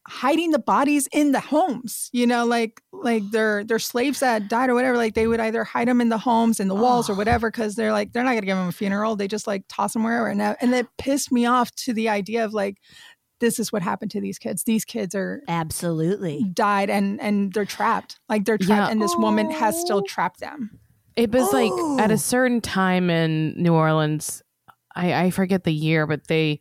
C: hiding the bodies in the homes. You know, like like (gasps) they're they're slaves that died or whatever. Like they would either hide them in the homes, in the walls, or
A: Oh.
C: whatever, because they're like they're not gonna give them a funeral. They just like toss them wherever. And that, and it pissed me off to the idea of like. This is what happened to these kids. These kids are
A: Absolutely.
C: died and and they're trapped. Like they're trapped,
B: Yeah.
C: and this woman has still
A: Oh.
C: trapped them.
B: It was like at
A: Oh.
B: a certain time in New Orleans, I, I forget the year, but they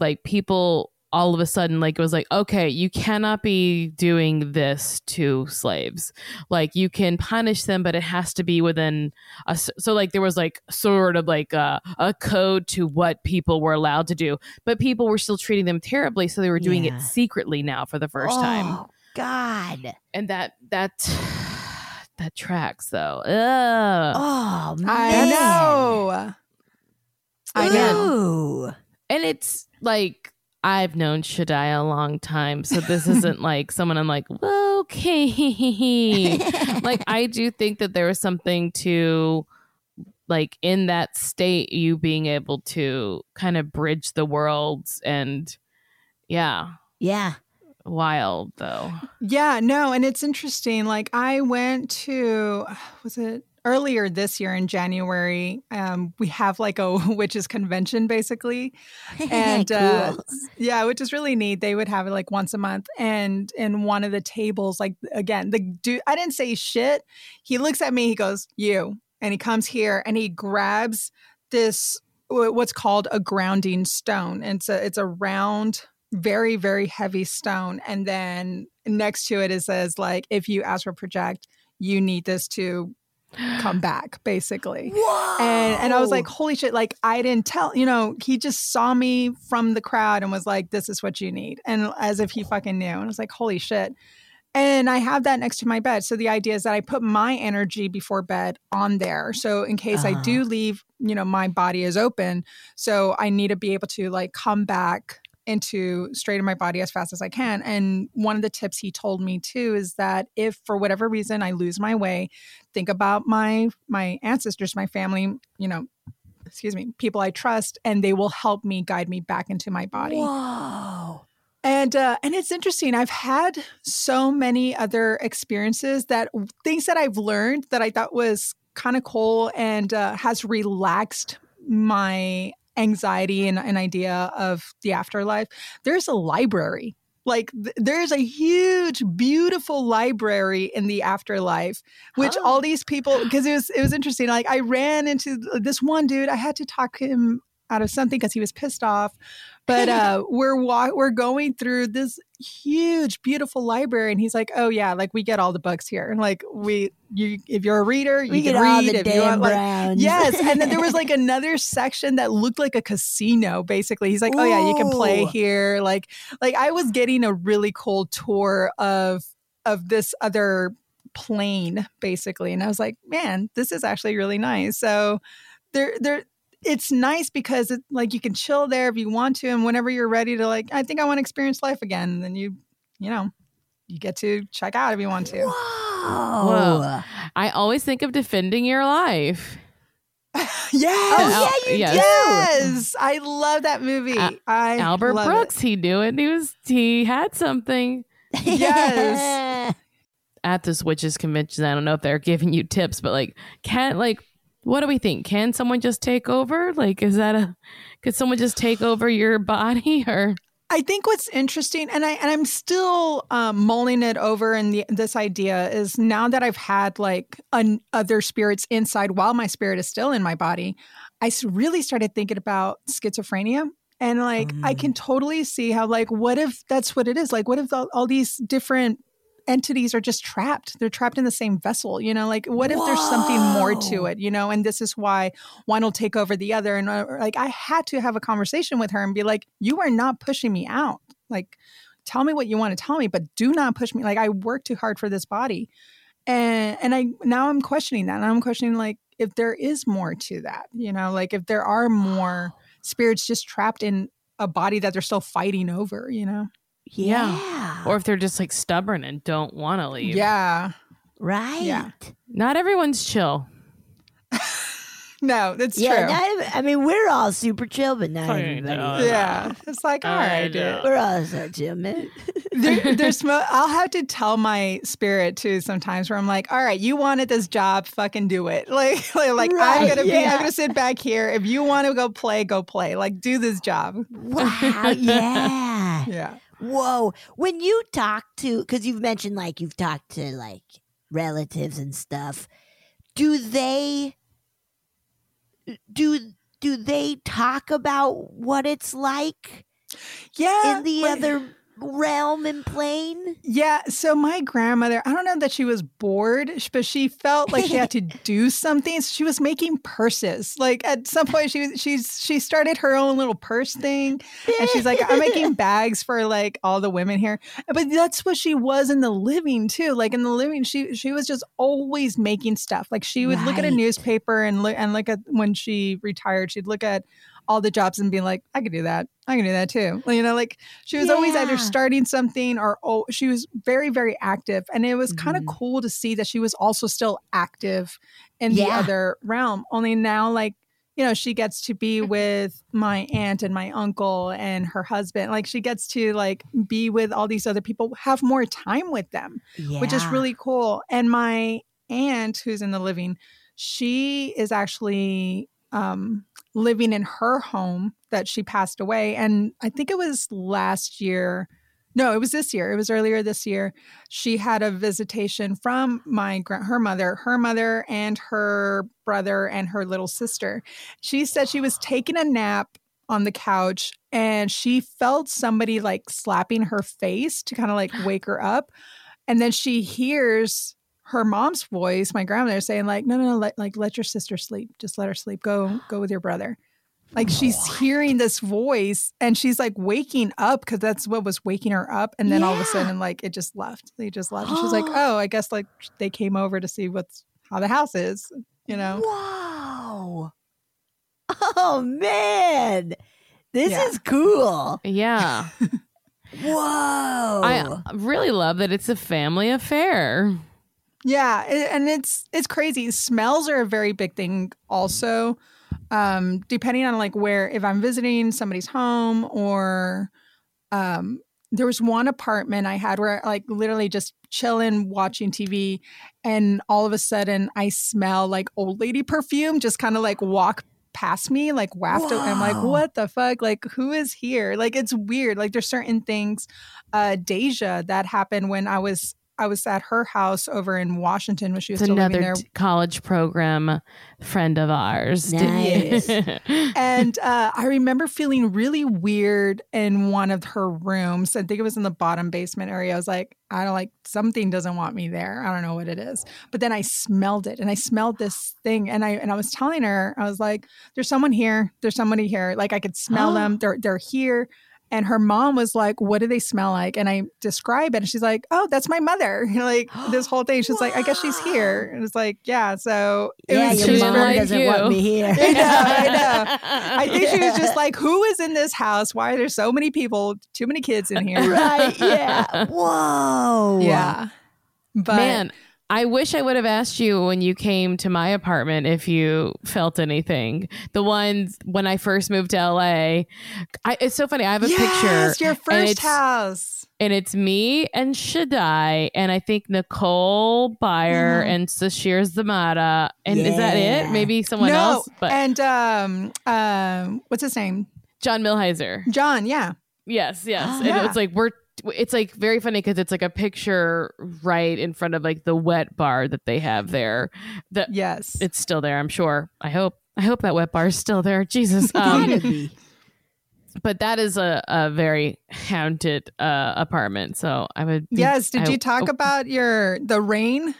B: like people all of a sudden like it was like okay you cannot be doing this to slaves like you can punish them but it has to be within a so like there was like sort of like a, a code to what people were allowed to do but people were still treating them terribly so they were doing
A: Yeah.
B: it secretly now for the first time
A: Oh, God.
B: and that that (sighs) that tracks though Ugh.
A: Oh, man.
C: I know. I know.
A: Ooh.
B: and it's like I've known Shaddai a long time, so this isn't (laughs) like someone I'm like, okay. (laughs) like I do think that there is something to like in that state you being able to kind of bridge the worlds and yeah,
A: yeah.
B: wild though.
C: Yeah, no, and it's interesting. Like I went to was it earlier this year in January? Um, we have like a (laughs) witches convention basically, (laughs) and uh, yeah, which is really neat. They would have it like once a month, and in one of the tables, like again, the dude, I didn't say shit. He looks at me, he goes, "You," and he comes here and he grabs this what's called a grounding stone. And it's a it's a round, very very heavy stone, and then next to it it says like, if you astral project, you need this to come back, basically.
A: Whoa.
C: And and I was like, holy shit, like I didn't tell, you know, he just saw me from the crowd and was like, this is what you need. And as if he fucking knew. And I was like, holy shit. And I have that next to my bed. So the idea is that I put my energy before bed on there. So in case I
A: Uh-huh.
C: do leave, you know, my body is open. So I need to be able to like come back into straight in my body as fast as I can. And one of the tips he told me too is that if for whatever reason I lose my way, think about my my ancestors, my family, you know, excuse me, people I trust, and they will help me guide me back into my body.
A: Whoa.
C: And uh, and it's interesting. I've had so many other experiences that things that I've learned that I thought was kind of cool and uh, has relaxed my anxiety and an idea of the afterlife. There's a library. Like th- there's a huge, beautiful library in the afterlife, which all oh. these people because it was it was interesting. Like I ran into this one dude. I had to talk him out of something because he was pissed off. But (laughs) uh, we're wa- we're going through this huge, beautiful library, and he's like, "Oh yeah, like we get all the books here, and like we you if you're a reader, you
A: We
C: can read if you want." Like, yes, and then there was like (laughs) another section that looked like a casino. Basically, he's like, "Oh yeah, you can play here." Like like I was getting a really cool tour of of this other plane basically and i was like man this is actually really nice so there there it's nice because it, like you can chill there if you want to and whenever you're ready to like i think i want to experience life again then you you know you get to check out if you want to
A: Whoa.
B: Whoa. I always think of defending your life. (laughs)
C: yes
A: Oh, yeah, you
B: yes.
A: do.
C: yes i love that movie
B: Al-
C: i
B: Albert
C: love it.
B: Brooks, he knew it. He was he had something.
C: Yes. (laughs)
B: at this witches convention. I don't know if they're giving you tips, but like, can't like, what do we think? Can someone just take over? Like, is that a? Could someone just take over your body (laughs) or?
C: I think what's interesting, and I and I'm still um, mulling it over, and the, this idea is now that I've had like an, other spirits inside while my spirit is still in my body, I really started thinking about schizophrenia, and like I
A: Mm.
C: can totally see how like what if that's what it is? Like what if all, all these different entities are just trapped. They're trapped in the same vessel. You know, like what if there's something more to it? You know, and this is why one will take over the other. And uh, like I had to have a conversation with her and be like, "You are not pushing me out. Like, tell me what you want to tell me, but do not push me. Like I work too hard for this body." And and I now I'm questioning that. And I'm questioning like if there is more to that. You know, like if there are more spirits just trapped in a body that they're still fighting over. You know.
A: Yeah.
B: Or if they're just like stubborn and don't want to leave.
C: Yeah.
A: right.
C: Yeah.
B: Not everyone's chill. (laughs)
C: No, that's
A: Yeah,
C: true.
A: not- I mean, we're all super chill, but not
B: I
A: everybody.
B: know.
C: yeah. It's like, all
B: I
C: right, dude.
B: know.
A: We're all so chill, man. (laughs)
C: There, there's mo- I'll have to tell my spirit too sometimes where I'm like, all right, you wanted this job, fucking do it. (laughs) Like, like, like, I'm gonna be. I'm gonna sit back here. If you want to go play, go play. Like, do this job.
A: Wow. Yeah.
C: Yeah.
A: Whoa. When you talk to, because you've mentioned like you've talked to like relatives and stuff, do they, do, do they talk about what it's like
C: Yeah.
A: in the other realm and plane?
C: Yeah. So my grandmother, I don't know that she was bored, but she felt like she had to (laughs) do something. So she was making purses. Like at some point, she was she's she started her own little purse thing, and she's like, I'm making (laughs) bags for like all the women here. But that's what she was in the living too. Like in the living, she she was just always making stuff. Like she would look at a newspaper and look and look at when she retired, she'd look at all the jobs and being like, I could do that. I can do that too. You know, like she was always either starting something or oh, she was very, very active. And it was kind of cool to see that she was also still active in the other realm. Only now, like, you know, she gets to be with my aunt and my uncle and her husband. Like she gets to like be with all these other people, have more time with them which is really cool. And my aunt, who's in the living, she is actually um, living in her home that she passed away. And I think it was last year. No, it was this year. It was earlier this year. She had a visitation from my her mother, her mother, and her brother and her little sister. She said she was taking a nap on the couch and she felt somebody like slapping her face to kind of like wake her up. And then she hears her mom's voice, my grandmother, saying like, "No, no, no, let, like let your sister sleep. Just let her sleep. Go, go with your brother." Like oh, she's hearing this voice and she's like waking up because that's what was waking her up. And then all of a sudden, like it just left. They just left. And she's like, (gasps) "Oh, I guess like they came over to see what's how the house is." You know?
A: Whoa. (laughs) Oh, man. This
C: Yeah.
A: is cool.
B: Yeah. (laughs)
A: Whoa.
B: I uh, really love that it's a family affair.
C: Yeah, and it's it's crazy. Smells are a very big thing also. Um depending on like where if I'm visiting somebody's home or um there was one apartment I had where like literally just chilling watching TV and all of a sudden I smell like old lady perfume just kind of like walk past me like waft and I'm like what the fuck like who is here like it's weird like there's certain things uh Deja that happened when I was I was at her house over in Washington when she was
B: It's
C: still living
B: another
C: there
B: t- college program friend of ours. (laughs)
A: Nice.
C: and uh, I remember feeling really weird in one of her rooms. I think it was in the bottom basement area. I was like, I don't like something doesn't want me there. I don't know what it is. But then I smelled it, and I smelled this thing, and I and I was telling her, I was like, "There's someone here. There's somebody here. Like I could smell (gasps) them. They're they're here." And her mom was like, "What do they smell like?" And I describe it, and she's like, "Oh, that's my mother." (laughs) like this whole thing. She's like, "I guess she's here." And it's like, "Yeah." So it
A: yeah,
C: was
A: your
B: she
A: mom
B: like
A: doesn't want me here. (laughs)
C: I know, I (laughs) know. I think she was just like, "Who is in this house? Why are there so many people? Too many kids in here."
A: right. Yeah. Whoa.
C: Yeah, but
B: Man, I wish I would have asked you when you came to my apartment if you felt anything. The ones when I first moved to LA. I, it's so funny. I have a picture.
C: yes,
B: picture.
C: your first
B: it's-
C: house.
B: and it's me and Shaddai and I think Nicole Byer
C: Mhm.
B: and Sasheer Zamata. And is that it? Maybe someone
C: no,
B: else, but
C: and um, um, what's his name?
B: John Milhiser.
C: John. Yeah,
B: Yes, yes.
A: Oh, (gasps)
B: and
C: yeah.
B: it's like we're it's like very funny because it's like a picture right in front of like the wet bar that they have there. That
C: yes.
B: it's still there, I'm sure. I hope. I hope that wet bar is still there. Jesus. (laughs) Um, but that is a, a very haunted uh, apartment. So I would.
C: Yes. Did
B: I-
C: you talk
B: oh,
C: about your the rain?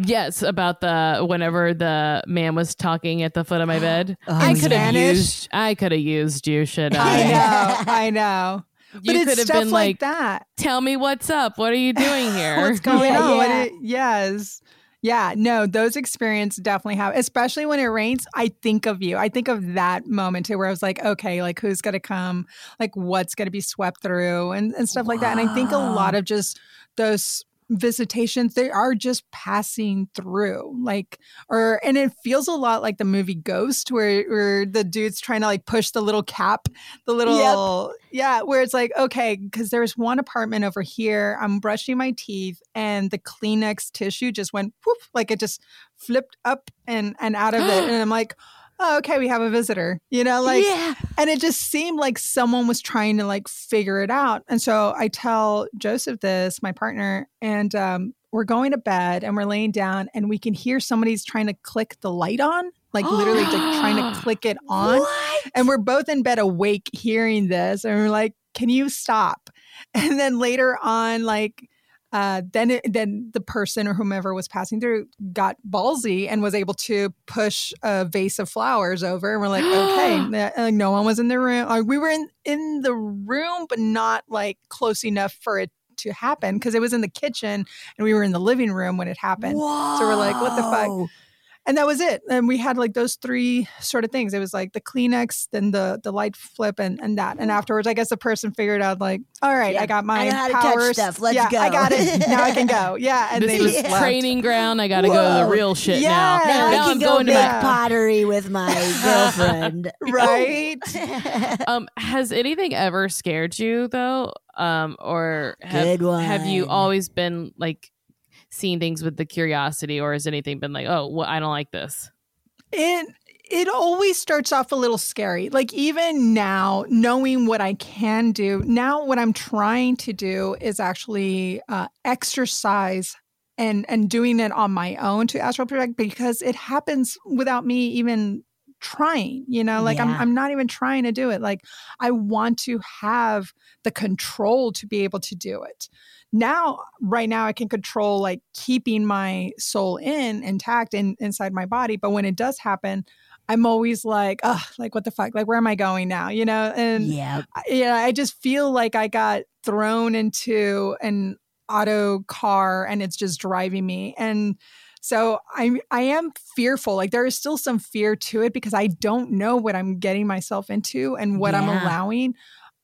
B: Yes, about the whenever the man was talking at the foot of my (gasps) bed.
A: Oh,
B: I could have used. I could have used you. Should
C: I
B: I? (laughs)
C: know. I know.
B: You
C: but it's
B: could have
C: stuff
B: been
C: like,
B: like,
C: that.
B: "Tell me what's up. What are you (laughs) doing here?"
C: What's going (laughs)
A: Yeah,
C: on?
A: Yeah.
C: it- yes. Yeah, no, those experiences definitely have, especially when it rains. I think of you. I think of that moment too, where I was like, okay, like who's going to come? Like what's going to be swept through and, and stuff like that. And I think a lot of just those visitations, they are just passing through. Like, or, and it feels a lot like the movie Ghost, where, where the dude's trying to like push the little cap, the little, yeah, where it's like, okay, because there's one apartment over here. I'm brushing my teeth and the Kleenex tissue just went whoop, like it just flipped up and and out of it. (gasps) And I'm like, oh, okay, we have a visitor. You know, like
A: yeah.
C: and it just seemed like someone was trying to like figure it out. And so I tell Joseph this, my partner, and um, we're going to bed and we're laying down and we can hear somebody's trying to click the light on, like literally like trying to (gasps) click it on.
A: What?
C: And we're both in bed awake hearing this. And we're like, can you stop? (laughs) And then later on, like, uh, then it, then the person or whomever was passing through got ballsy and was able to push a vase of flowers over, and we're like, okay, (gasps) like no one was in the room. Like, we were in in the room, but not like close enough for it to happen because it was in the kitchen and we were in the living room when it happened. So we're like, what the fuck?
A: Whoa.
C: and that was it and we had like those three sort of things it was like the kleenex then the the light flip and and that and afterwards i guess the person figured out like all right
A: Yeah,
C: i got my
A: I know how to touch
C: powers
A: stuff. Let's
C: yeah, i got it now i can go yeah (laughs) and
B: this
C: they
B: was
C: just
B: training ground. I got to go to the real shit
C: Yeah.
B: now.
A: Now,
B: Now
A: I
B: I'm
A: go
B: going to
A: make
B: my
C: my-
A: pottery with my (laughs) girlfriend.
C: right (laughs)
B: Um, has anything ever scared you though? Um, or have,
A: Good one.
B: have you always been like seeing things with the curiosity, or has anything been like, oh, well, I don't like this?
C: it it always starts off a little scary. Like even now, knowing what I can do, now what I'm trying to do is actually uh, exercise and and doing it on my own to astral project because it happens without me even trying. You know, like I'm I'm not even trying to do it. Like I want to have the control to be able to do it now right now i can control like keeping my soul in intact in inside my body but when it does happen i'm always like oh like what the fuck? Like where am i going now? You know and
A: yeah.
C: I- yeah i just feel like i got thrown into an auto car and it's just driving me and so i'm i am fearful like there is still some fear to it because i don't know what i'm getting myself into and what i'm allowing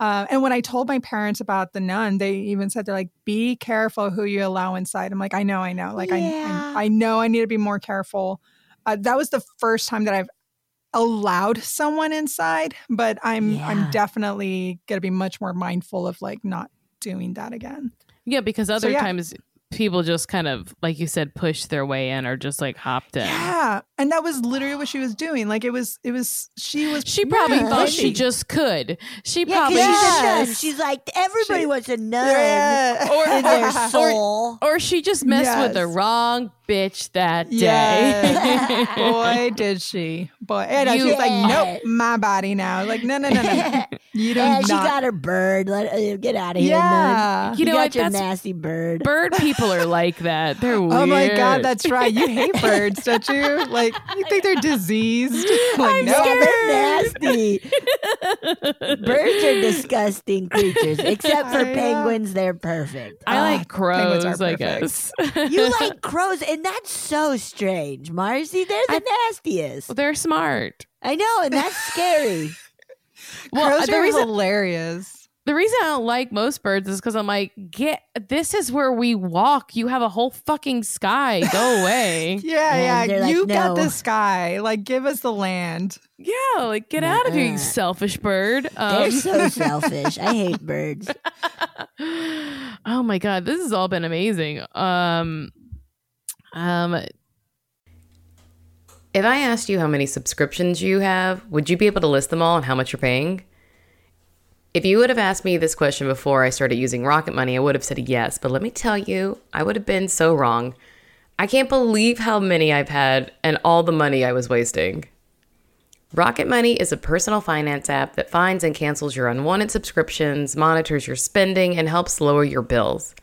C: uh, and when I told my parents about the nun, they even said they're like, "Be careful who you allow inside." I'm like, "I know, I know. Like,
A: Yeah.
C: I, I, I know I need to be more careful." Uh, that was the first time that I've allowed someone inside, but I'm
A: Yeah.
C: I'm definitely gonna be much more mindful of like not doing that again.
B: Yeah, because other
C: yeah.
B: times people just kind of, like you said, push their way in or just like hopped in.
C: Yeah, and that was literally what she was doing. Like it was, it was. She was.
B: She probably
A: Yeah.
B: thought she just could. She
A: Yeah,
B: probably
A: because she's a nun. She's like, everybody
C: She-
A: wants a nun
C: Yeah. (laughs)
B: Or-
A: in their soul.
B: or she just messed with the wrong bitch that day.
C: Yes. (laughs) Boy, did she. Boy. And she was like, nope, my body now. Like, no, no, no, no. You do
A: yeah,
C: not.
A: she got her bird. Let uh, get out of here,
C: yeah.
A: nun.
B: You know
A: got
B: what?
A: your nasty bird.
B: Bird people are like that. They're weird. (laughs)
C: Oh my God, that's right. You hate birds, don't you? (laughs) Like, you think they're diseased? Like, no.
A: Yeah, they're nasty. Birds are disgusting creatures, except for
C: I
A: penguins. They're perfect.
B: I like
C: penguins
B: crows,
C: are
B: I
C: perfect.
B: guess.
A: You like crows, and that's so strange, Marcy. They're the nastiest.
B: They're smart.
A: I know, and that's scary. (laughs)
B: Well,
C: Crows
B: the
C: are
B: reason
C: hilarious.
B: the reason I don't like most birds is because I'm like, get this is where we walk. You have a whole fucking sky. Go (laughs) away.
C: Yeah,
A: And
C: yeah.
A: they're like,
C: you got the sky. Like, give us the land.
B: yeah, like get out of here, you
A: Uh-uh.
B: selfish bird.
A: They're
B: Um,
A: so (laughs) selfish. I hate birds.
B: oh my god, this has all been amazing. Um, um,
D: If I asked you how many subscriptions you have, would you be able to list them all and how much you're paying? If you would have asked me this question before I started using Rocket Money, I would have said yes. But let me tell you, I would have been so wrong. I can't believe how many I've had and all the money I was wasting. Rocket Money is a personal finance app that finds and cancels your unwanted subscriptions, monitors your spending, and helps lower your bills.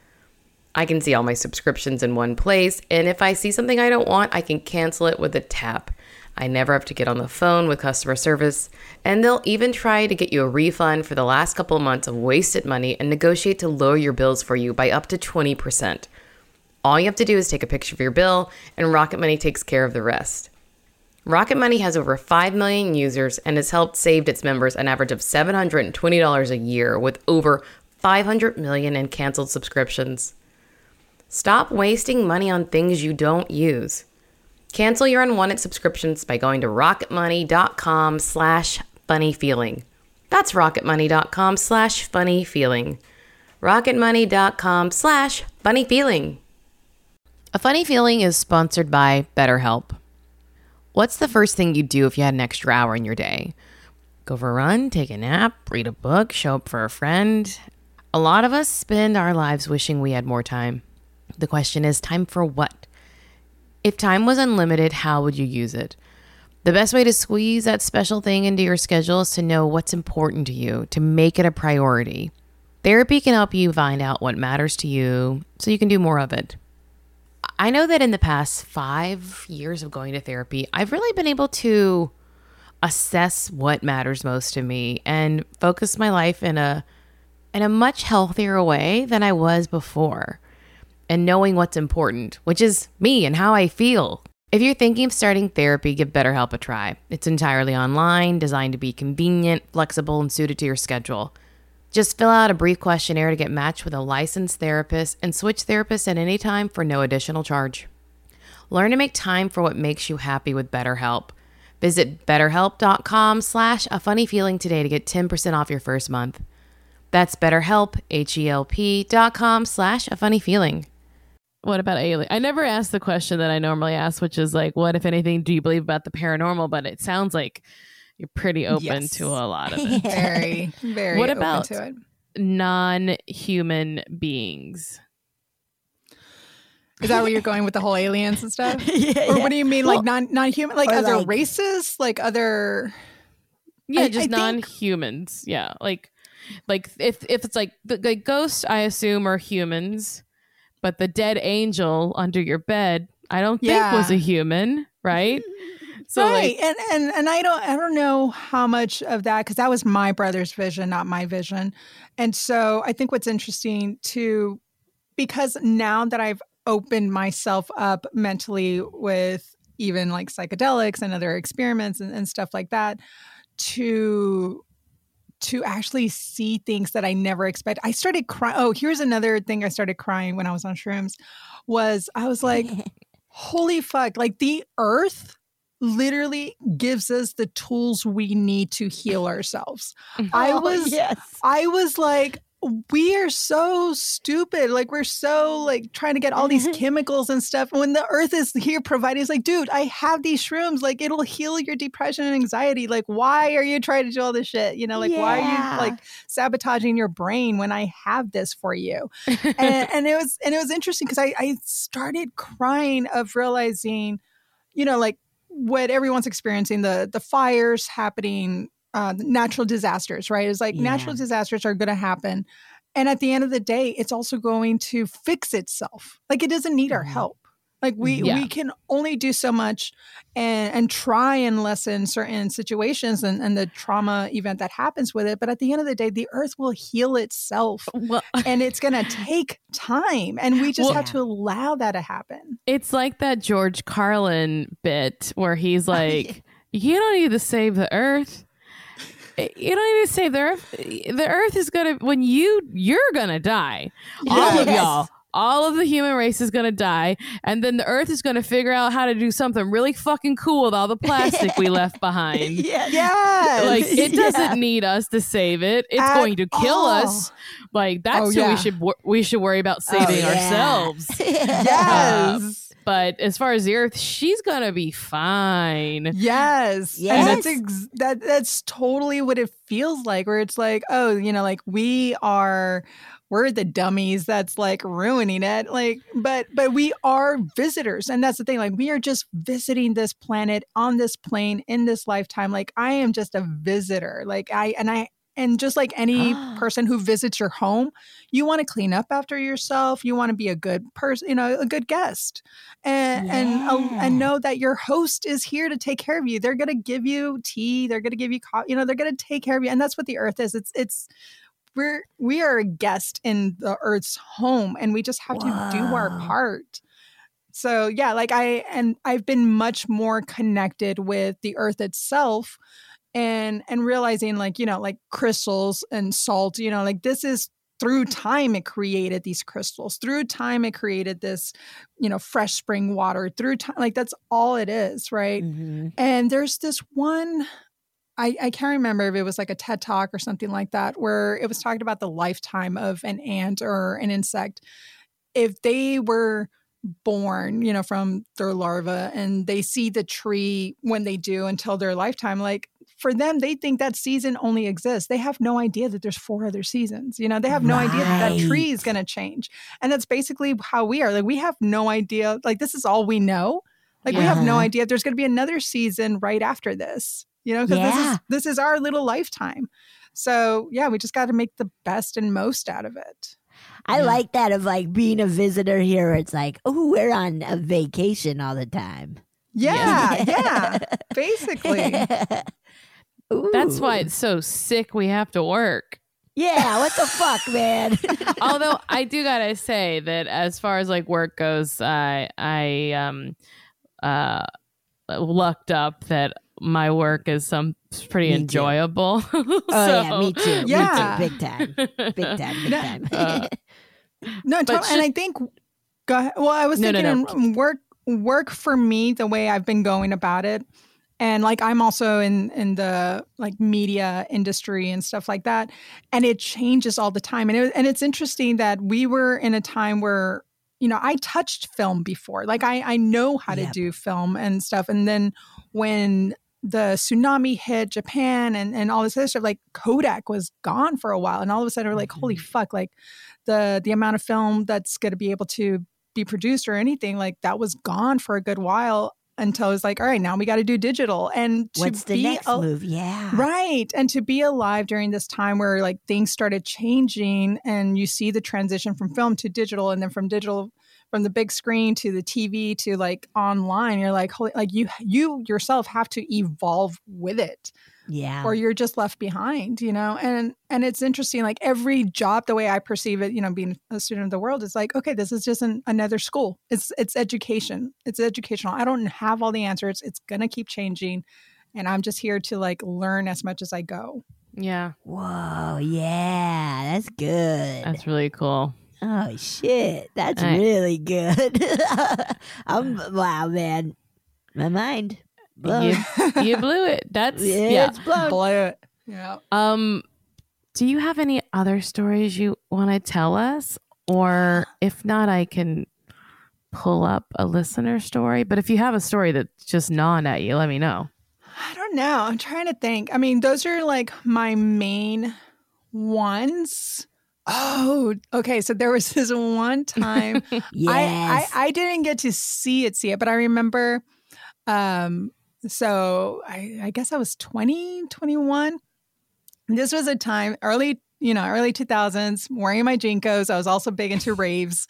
D: I can see all my subscriptions in one place, and if I see something I don't want, I can cancel it with a tap. I never have to get on the phone with customer service, and they'll even try to get you a refund for the last couple of months of wasted money and negotiate to lower your bills for you by up to 20%. All you have to do is take a picture of your bill, and Rocket Money takes care of the rest. Rocket Money has over 5 million users and has helped save its members an average of $720 a year with over 500 million in canceled subscriptions. Stop wasting money on things you don't use. Cancel your unwanted subscriptions by going to rocketmoney.com slash funnyfeeling. That's rocketmoney.com slash funnyfeeling. rocketmoney.com slash funnyfeeling. A Funny Feeling is sponsored by BetterHelp. What's the first thing you'd do if you had an extra hour in your day? Go for a run, take a nap, read a book, show up for a friend. A lot of us spend our lives wishing we had more time. The question is time for what? If time was unlimited, how would you use it? The best way to squeeze that special thing into your schedule is to know what's important to you, to make it a priority. Therapy can help you find out what matters to you so you can do more of it. I know that in the past five years of going to therapy, I've really been able to assess what matters most to me and focus my life in a in a much healthier way than I was before and knowing what's important, which is me and how I feel. If you're thinking of starting therapy, give BetterHelp a try. It's entirely online, designed to be convenient, flexible, and suited to your schedule. Just fill out a brief questionnaire to get matched with a licensed therapist and switch therapists at any time for no additional charge. Learn to make time for what makes you happy with BetterHelp. Visit betterhelp.com slash a funny feeling today to get 10% off your first month. That's betterhelp, H-E-L-P dot com slash a funny feeling.
B: What about alien? I never asked the question that I normally ask, which is like, what, if anything, do you believe about the paranormal? But it sounds like you're pretty open
C: Yes.
B: to a lot of (laughs) it.
C: Very, very.
B: What
C: open
B: about-
C: to it.
B: Non human beings.
C: Is that where you're going with the whole aliens and stuff? (laughs)
A: yeah,
C: Or
A: yeah.
C: what do you mean,
A: Well,
C: like non non human, like other
A: like-
C: races, like other?
B: Yeah,
C: I-
B: just
C: I
B: non humans. Yeah. Like like if if it's like the, the ghosts I assume are humans, but the dead angel under your bed, I don't think was a human, right? (laughs) So
C: right,
B: like
C: and and and I don't I don't know how much of that because that was my brother's vision, not my vision, and so I think what's interesting too, because now that I've opened myself up mentally with even like psychedelics and other experiments and, and stuff like that, to to actually see things that I never expect. I started crying. Oh, here's another thing I started crying when I was on shrooms was I was like, (laughs) holy fuck, like the earth literally gives us the tools we need to heal ourselves. I (laughs)
A: Oh,
C: was
A: yes.
C: I was like we are so stupid. Like we're so like trying to get all these (laughs) chemicals and stuff. When the earth is here providing, it's like, dude, I have these shrooms. Like it'll heal your depression and anxiety. Like, why are you trying to do all this shit? You know, like why are you like sabotaging your brain when I have this for you? and, (laughs) and it was and it was interesting because I, I started crying of realizing, you know, like what everyone's experiencing the the fires happening, uh, natural disasters, right? It's like
A: Yeah.
C: natural disasters are going to happen, and at the end of the day, it's also going to fix itself. Like it doesn't need our
A: Mhm.
C: help. Like we
B: Yeah.
C: we can only do so much and and try and lessen certain situations and, and the trauma event that happens with it. But at the end of the day, the earth will heal itself
B: well,
C: and it's going (laughs) to take time and we just
B: Well-
C: have to allow that to happen
B: it's like that George Carlin bit where he's (laughs) like, "You don't need to save the earth. You don't need to save the earth. The earth is gonna when you you're gonna die. All of y'all." All of the human race is gonna die, and then the Earth is gonna figure out how to do something really fucking cool with all the plastic we left behind. (laughs)
A: yeah.
C: yes
B: Like it doesn't need us to save it. It's
C: At
B: going to kill
C: all.
B: us. Like that's
C: Oh,
B: who
C: yeah.
B: we should wor- we should worry about oh, saving
A: yeah.
B: ourselves. (laughs)
C: yes uh,
B: But as far as the Earth, she's gonna be fine.
C: yes. And that's ex- that that's totally what it feels like where it's like oh you know like we are we're the dummies that's like ruining it. Like but but we are visitors. And that's the thing like we are just visiting this planet on this plane in this lifetime. Like i am just a visitor. Like i and i and just like any person who visits your home you want to clean up after yourself you want to be a good person you know a good guest. And and uh,
A: Yeah.
C: and know that your host is here to take care of you. They're going to give you tea they're going to give you coffee you know they're going to take care of you and that's what the earth is. It's it's we're we are a guest in the earth's home and we just have to do our part. So yeah like i and i've been much more connected with the earth itself and and realizing like you know like crystals and salt you know like this is through time it created these crystals through time it created this you know fresh spring water through time like that's all it is right
A: Mhm.
C: and there's this one I, I can't remember if it was like a TED talk or something like that, where it was talking about the lifetime of an ant or an insect. If they were born, you know, from their larva and they see the tree when they do until their lifetime, like for them, they think that season only exists. They have no idea that there's four other seasons. You know, they have no idea that that tree is going to change. And that's basically how we are. Like, we have no idea. Like, this is all we know. Like, we have no idea if there's going to be another season right after this, you know, because this is this is our little lifetime. So yeah, we just got to make the best and most out of it.
A: I
B: Yeah.
A: like that of like being a visitor here. It's like, oh, we're on a vacation all the time.
C: Yeah, yeah, (laughs) basically.
B: That's why it's so sick we have to work.
A: Yeah, what the (laughs) fuck, man? (laughs)
B: Although I do gotta say that as far as like work goes, I I um uh lucked up that my work is some pretty
A: Me
B: enjoyable. (laughs)
A: oh yeah, me too.
C: Yeah.
A: me too. Big time, big time, big
C: No,
A: time.
B: uh,
C: No,
B: But
C: Tom,
B: should-
C: and I think go ahead. Well, I was
B: No, no,
C: thinking
B: no.
C: work work for me the way I've been going about it. And like I'm also in in the like media industry and stuff like that, and it changes all the time. And it, and it's interesting that we were in a time where you know I touched film before, like I I know how to
A: Yep.
C: do film and stuff. And then when the tsunami hit Japan and and all this other stuff, like Kodak was gone for a while, and all of a sudden we're like, holy mm-hmm. fuck, like the the amount of film that's going to be able to be produced or anything like that was gone for a good while until it's like all right now we got to do digital. And to
A: What's the
C: be
A: next
C: al-
A: move? Yeah,
C: right and to be alive during this time where like things started changing and you see the transition from film to digital and then from digital from the big screen to the tv to like online you're like holy like you you yourself have to evolve with it
A: yeah.
C: or you're just left behind you know and and it's interesting like every job the way i perceive it you know being a student of the world is like okay this is just an, another school it's it's education it's educational i don't have all the answers it's gonna keep changing and i'm just here to like learn as much as i go
B: yeah,
A: Whoa, yeah, that's good.
B: that's really cool.
A: oh shit, that's
B: I-
A: really good. (laughs) I'm wow, man. My mind. Blown.
B: You, you blew it. That's
A: yeah,
B: yeah.
A: it's blown.
C: Blow it yeah
B: Um, do you have any other stories you want to tell us? Or if not, I can pull up a listener story. But if you have a story that's just gnawing at you, let me know.
C: i don't know i'm trying to think i mean those are like my main ones oh okay so there was (laughs) this one time
A: Yes. (laughs)
C: I, I I didn't get to see it, see it, but I remember. Um, so I, I guess I was 20, 21. This was a time early, you know, early 2000s, wearing my JNCOs. I was also big into raves,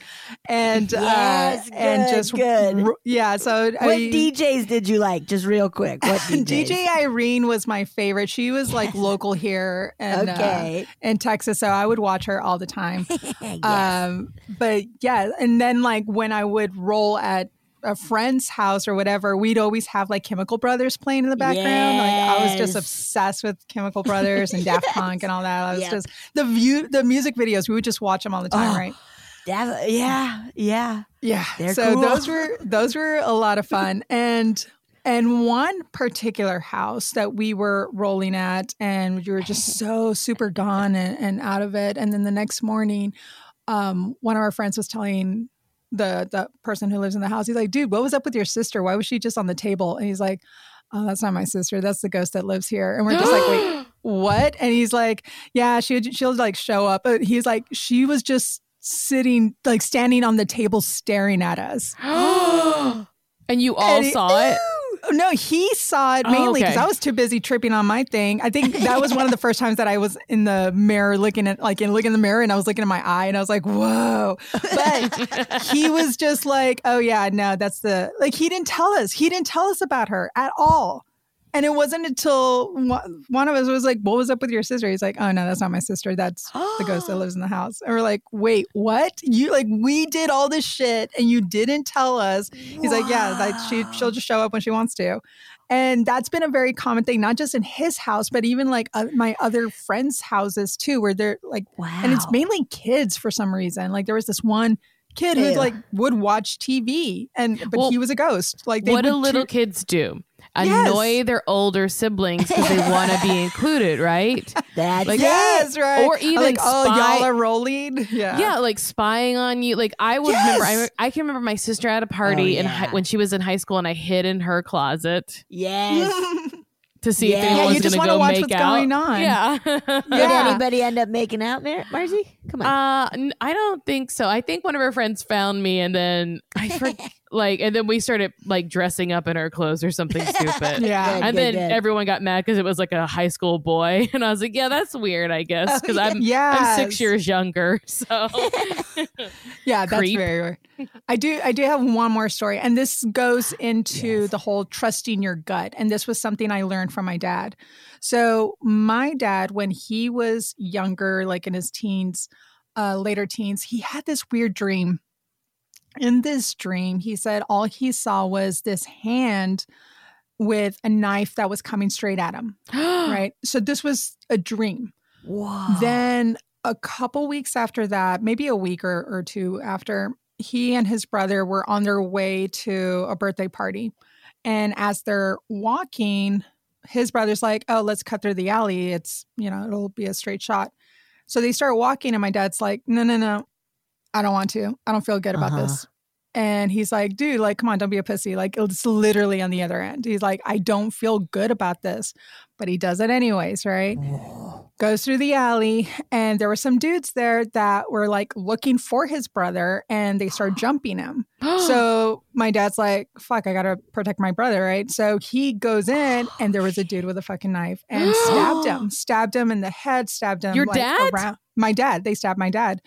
C: and
A: Yes,
C: uh, and just
A: good.
C: yeah. So
A: what
C: I,
A: DJs did you like? Just real quick. What (laughs)
C: DJ Irene was my favorite. She was like local here and
A: Okay.
C: in Texas, so I would watch her all the time. (laughs)
A: yes.
C: Um, but yeah, and then like when I would roll at a friend's house or whatever, we'd always have like Chemical Brothers playing in the background. Like I was just obsessed with Chemical Brothers and Daft Punk and all that. I was (laughs)
A: Yep.
C: just the view, the music videos. We would just watch them all the time,
A: Oh,
C: right?
A: That- yeah, yeah.
C: Yeah.
A: They're
C: so
A: cool.
C: those were (laughs) those were a lot of fun. And and one particular house that we were rolling at and we were just so super gone and, and out of it. And then the next morning, um, one of our friends was telling the the person who lives in the house, he's like, dude, what was up with your sister? Why was she just on the table? And he's like, Oh, that's not my sister. That's the ghost that lives here. And we're just like, wait, (gasps) what? And he's like, yeah, she she'll like show up. But he's like, she was just sitting like standing on the table staring at us. (gasps)
B: and you all
C: And it-
B: saw it.
C: No, he saw it
B: Oh,
C: mainly because
B: okay.
C: I was too busy tripping on my thing. I think that was one of the first times that I was in the mirror looking at like in looking in the mirror and I was looking at my eye and I was like, whoa. But he was just like, oh yeah, no, that's the like he didn't tell us. He didn't tell us about her at all. And it wasn't until one of us was like, "What was up with your sister?" He's like, "Oh no, that's not my sister. That's the ghost that (gasps) lives in the house." And we're like, "Wait, what? You like we did all this shit and you didn't tell us?" He's like, "Yeah, like she she'll just show up when she wants to." And that's been a very common thing, not just in his house, but even like uh, my other friends' houses too, where they're like,
A: Wow.
C: and it's mainly kids for some reason. Like there was this one kid who like would watch TV, and but
B: Well,
C: he was a ghost. Like they
B: what do little kids do?
C: Yes.
B: Annoy their older siblings because they want to be (laughs) included, right?
A: That's
B: Like-
C: Yes, right.
B: Or even
C: like, oh,
B: spy-
C: y'all are rolling. Yeah.
B: Yeah, like spying on you. Like I would remember. I,
C: Yes.
B: I can remember my sister at a oh, party
A: Oh,
B: in hi- when she was in high school, and I hid in her closet
A: Yes. (laughs)
B: to see
A: Yeah.
B: if
A: Yeah,
B: anyone
C: you just
B: going
C: wanna
B: go
C: watch
B: make
C: what's
B: out.
C: going on.
B: Yeah. (laughs)
A: Did anybody end up making out, Mar- Marcy? Come on.
B: Uh, n- I don't think so. I think one of her friends found me, and then I (laughs) forget, like, and then we started like dressing up in our clothes or something (laughs) stupid.
C: Yeah.
A: Good,
B: And
A: good,
B: then
A: good.
B: everyone got mad because it was like a high school boy, and I was like, "Yeah, that's weird, I guess, because I'm I'm six years younger." So (laughs)
C: Yeah, that's
B: Creep.
C: very weird. I do I do have one more story and this goes (gasps) into the whole trusting your gut and this was something I learned from my dad. So my dad when he was younger like in his teens uh later teens, he had this weird dream. In this dream, he said all he saw was this hand with a knife that was coming straight at him, (gasps) right? So this was a dream. Then a couple weeks after that, maybe a week or, or two after, he and his brother were on their way to a birthday party. And as they're walking, his brother's like, Oh, let's cut through the alley. It's, you know, it'll be a straight shot. So they start walking, and my dad's like, No, no, no, I don't want to. I don't feel good about
A: Uh-huh.
C: this. And he's like, Dude, like, come on, don't be a pussy. Like, it's literally on the other end. He's like, I don't feel good about this. But he does it anyways, right? Goes through the alley and there were some dudes there that were like looking for his brother and they start (gasps) jumping him. (gasps) So my dad's like fuck i gotta protect my brother right? So he goes in and there was a dude with a fucking knife and (gasps) stabbed him stabbed him in the head stabbed him
B: Your
C: like,
B: dad?
C: around my dad they stabbed my dad.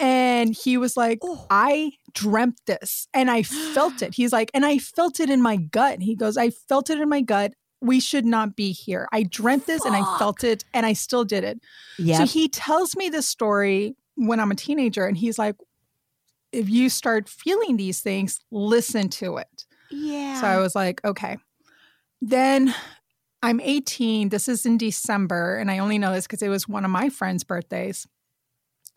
C: And he was like
A: Oh.
C: i dreamt this and i felt it. He's like and i felt it in my gut. He goes i felt it in my gut we should not be here i dreamt this and i felt it and i still did it
A: yeah.
C: so he tells me this story when I'm a teenager, and he's like, if you start feeling these things, listen to it.
A: yeah.
C: So I was like, okay. Then I'm 18. This is in December, and I only know this because it was one of my friend's birthdays.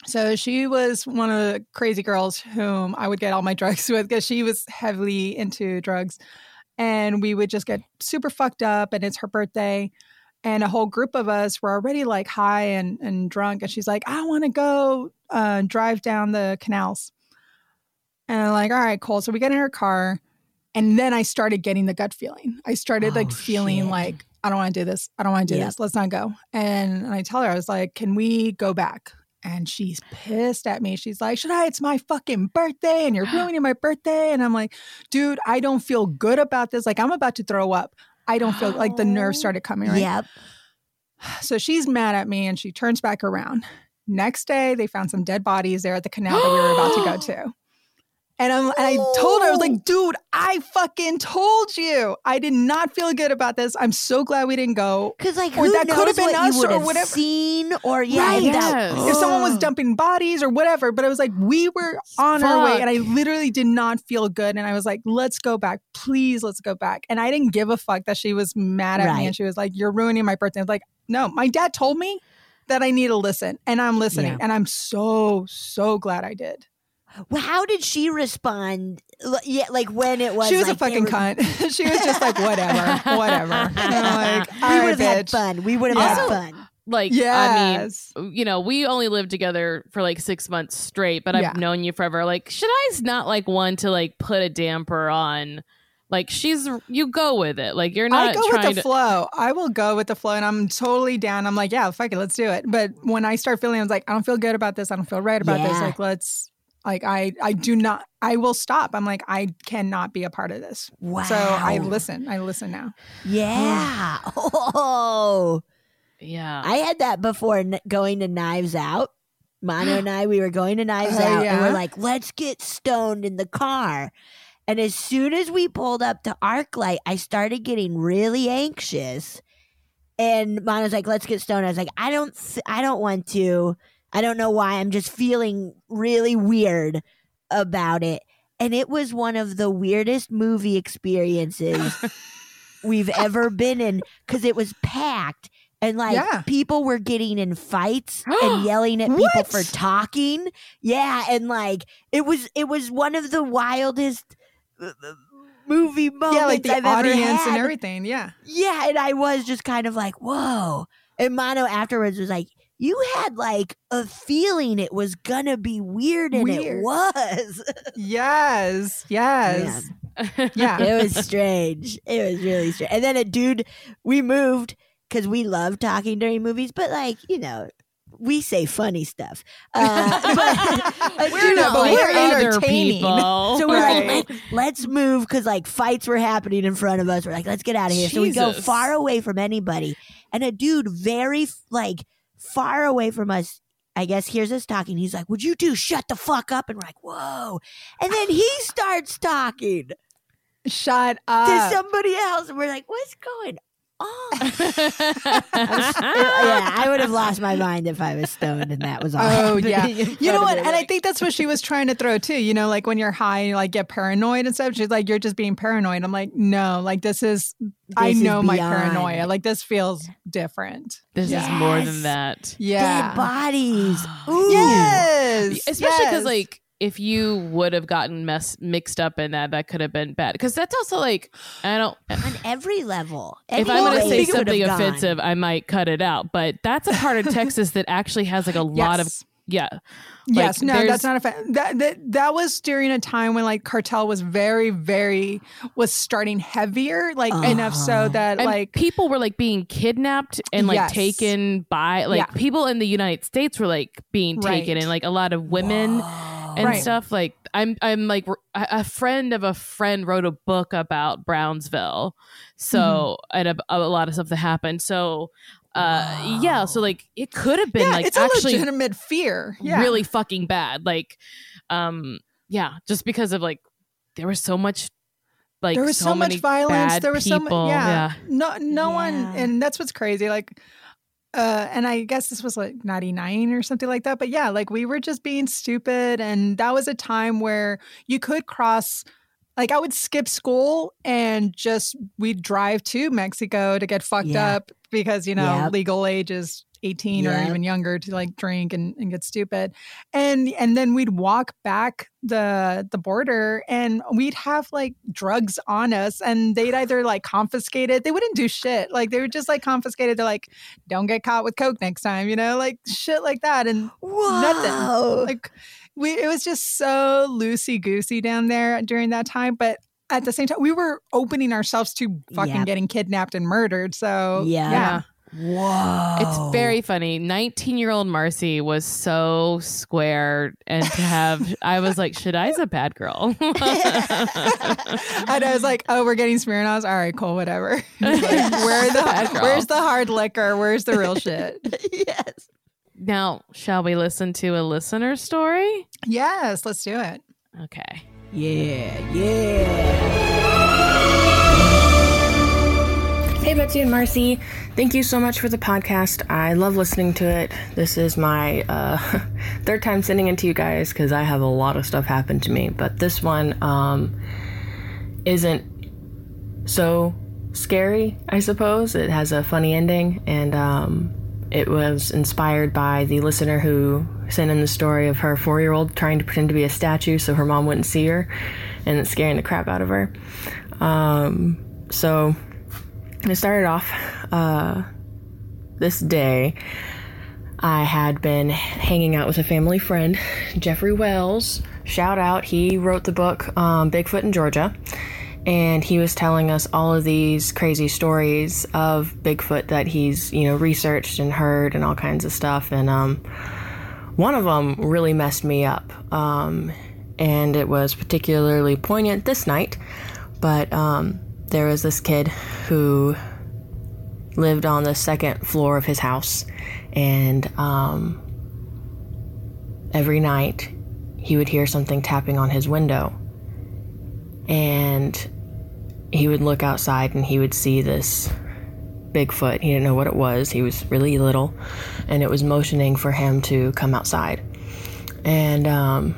C: So she was one of the crazy girls whom I would get all my (laughs) drugs with because she was heavily into drugs. And we would just get super fucked up, and it's her birthday. And a whole group of us were already like high and, and drunk. And she's like, I want to go uh, drive down the canals. And I'm like, all right, cool. So we get in her car. And then I started getting the gut feeling. I started like
A: Oh,
C: feeling
A: shit.
C: like, I don't want to do this. I don't want to do
A: Yep.
C: this. Let's not go. And I tell her, I was like, can we go back? And she's pissed at me. She's like, Shaddai? It's my fucking birthday and you're (gasps) ruining my birthday. And I'm like, dude, I don't feel good about this. Like, I'm about to throw up. I don't feel like the nerves started oh, coming, right?
A: Yep. (sighs)
C: So she's mad at me and she turns back around. Next day, they found some dead bodies there at the canal that we were about to go (gasps) to. And, I'm, and I told her, I was like, oh. dude, I fucking told you. I did not feel good about this. I'm so glad we didn't go.
A: Because like
C: Or
A: who
C: that could have been
A: what
C: us
A: you would
C: or
A: have
C: whatever.
A: seen or yeah,
C: Right.
A: that-
B: Yes.
C: If someone was dumping bodies or whatever, but I was like, we were on our way and I literally did not feel good. And I was like, let's go back. Please, let's go back. And I didn't give a fuck that she was mad at
A: Right.
C: me and she was like, you're ruining my birthday. I was like, no, my dad told me that I need to listen and I'm listening.
A: Yeah.
C: And I'm so, so glad I did.
A: Well, how did she respond? Yeah, like when it was.
C: she was
A: like,
C: a
A: they
C: fucking
A: were-
C: cunt. (laughs) she was just like, whatever, (laughs) whatever. (laughs) Like,
A: We
C: all
A: would have had
C: bitch.
A: fun. We would have
C: Yeah.
A: had
B: Also-
A: fun.
B: like
C: Yes.
B: I mean, you know, we only lived together for like six months straight, but I've known you forever. Like, should I's not like one to like put a damper on Like she's you go with it. Like you're not
C: I go
B: trying
C: with the
B: to
C: flow. I will go with the flow, and I'm totally down. I'm like, yeah, fuck it, let's do it. But when I start feeling, I was like, I don't feel good about this. I don't feel right about this. Like, let's. Like I, I do not. I will stop. I'm like, I cannot be a part of this.
A: Wow.
C: So I listen. I listen now.
A: Yeah. (sighs) Oh.
B: Yeah.
A: I had that before n- going to Knives Out. Mono and (gasps) I, we were going to Knives
C: Oh,
A: Out, and we're like, let's get stoned in the car. And as soon as we pulled up to ArcLight, I started getting really anxious. And Mono's like, let's get stoned. I was like, I don't, th- I don't want to. I don't know why. I'm just feeling really weird about it. And it was one of the weirdest movie experiences (laughs) we've ever been in because it was packed and like
C: Yeah.
A: people were getting in fights (gasps) and yelling at people for talking. Yeah, and like it was it was one of the wildest uh, uh, movie moments
C: yeah, like the
A: I've
C: audience and everything. Yeah.
A: Yeah, and I was just kind of like, whoa. And Mono afterwards was like, you had like a feeling it was gonna be weird, and it was. (laughs)
C: Yes. Yes. Yeah.
A: it was strange. It was really strange. And then a dude, we moved because we love talking during movies, but like, you know, we say funny stuff. Uh, (laughs) but
C: We're
A: dude
C: not, but
A: like-
C: we're entertaining.
B: people.
A: so we're
C: Right.
A: like, Let, let's move because like fights were happening in front of us. We're like, let's get out of here. So we go far away from anybody. And a dude very like far away from us, I guess hears us talking. He's like, Would you two shut the fuck up? And we're like, Whoa. And then he starts talking (laughs)
C: Shut up.
A: to somebody else. And we're like, What's going on? yeah, I would have lost my mind if I was stoned and that was all.
C: Oh yeah, (laughs) you know what? And I think that's what she was trying to throw too. You know, like when you're high, you like get paranoid and stuff. She's like, "You're just being paranoid." I'm like, "No, like this is. I
A: This is
C: know my
A: beyond.
C: paranoia. Like this feels different."
B: this is more than that.
C: Yeah.
A: dead bodies. (gasps) Ooh.
C: Yes.
B: Especially because
C: yes.
B: like if you would have gotten mess mixed up in that, that could have been bad. Because that's also like I don't.
A: on every level.
B: if I'm going to say something
A: have gone.
B: offensive, I might cut it out. But that's a part of Texas that actually has like a lot of
C: Yes.
B: yeah.
C: yes, no, that's not a fa- that, that that was during a time when like cartel was very, very was starting heavier, like enough so uh-huh. that
B: And
C: like
B: people were like being kidnapped and like
C: Yes.
B: taken by like
C: Yeah.
B: people in the United States were like being taken
C: Right.
B: and like a lot of women and
C: Right.
B: stuff like I'm I'm like a a friend of a friend wrote a book about Brownsville so
C: Mm-hmm.
B: and a, a lot of stuff that happened so uh yeah so like it could have been
C: yeah,
B: like
C: it's actually a
B: actually
C: legitimate fear. Yeah.
B: really fucking bad like um yeah just because of like there was so much like
C: there was so,
B: many
C: much violence. There was so much. Yeah. No, no one, and that's what's crazy. Like, uh, and I guess this was like 99 or something like that. But yeah, like we were just being stupid. And that was a time where you could cross, like, I would skip school and just, we'd drive to Mexico to get fucked
A: Yeah.
C: up because, you know,
A: Yep.
C: legal age is 18 or even younger to like drink and, and get stupid. And, and then we'd walk back the, the border and we'd have like drugs on us and they'd either like confiscate it. They wouldn't do shit. Like they would just like confiscate it. They're like, don't get caught with coke next time, you know, like shit like that. And
A: Whoa.
C: nothing. Like we, it was just so loosey goosey down there during that time. But at the same time, we were opening ourselves to fucking
A: Yep.
C: getting kidnapped and murdered. So
A: Yeah.
C: yeah.
A: Whoa.
B: It's very funny. 19 year old Marcy was so square. And to have, (laughs) I was like, Shaddai's a bad girl. (laughs) (laughs)
C: and I was like, "Oh, we're getting Smirnoffs. All right, cool, whatever. Like, where the where's the hard liquor? Where's the real shit?
A: yes.
B: now, shall we listen to a listener story?
C: yes, let's do it.
B: Okay.
A: Yeah. Yeah.
E: Hey, Betsy and Marcy. Thank you so much for the podcast. I love listening to it. This is my uh, (laughs) third time sending it to you guys because I have a lot of stuff happen to me. But this one um, isn't so scary, I suppose. It has a funny ending, and um, it was inspired by the listener who sent in the story of her four year old trying to pretend to be a statue so her mom wouldn't see her and it's scaring the crap out of her. Um, so it started off uh, this day. I had been hanging out with a family friend, Jeffrey Wells. Shout out, he wrote the book um, Bigfoot in Georgia. and he was telling us all of these crazy stories of Bigfoot that he's, you know, researched and heard and all kinds of stuff. And um, one of them really messed me up. Um, and it was particularly poignant this night. But um, there was this kid who lived on the second floor of his house. And um, every night he would hear something tapping on his window. And he would look outside and he would see this Bigfoot. He didn't know what it was. He was really little, and it was motioning for him to come outside. And um,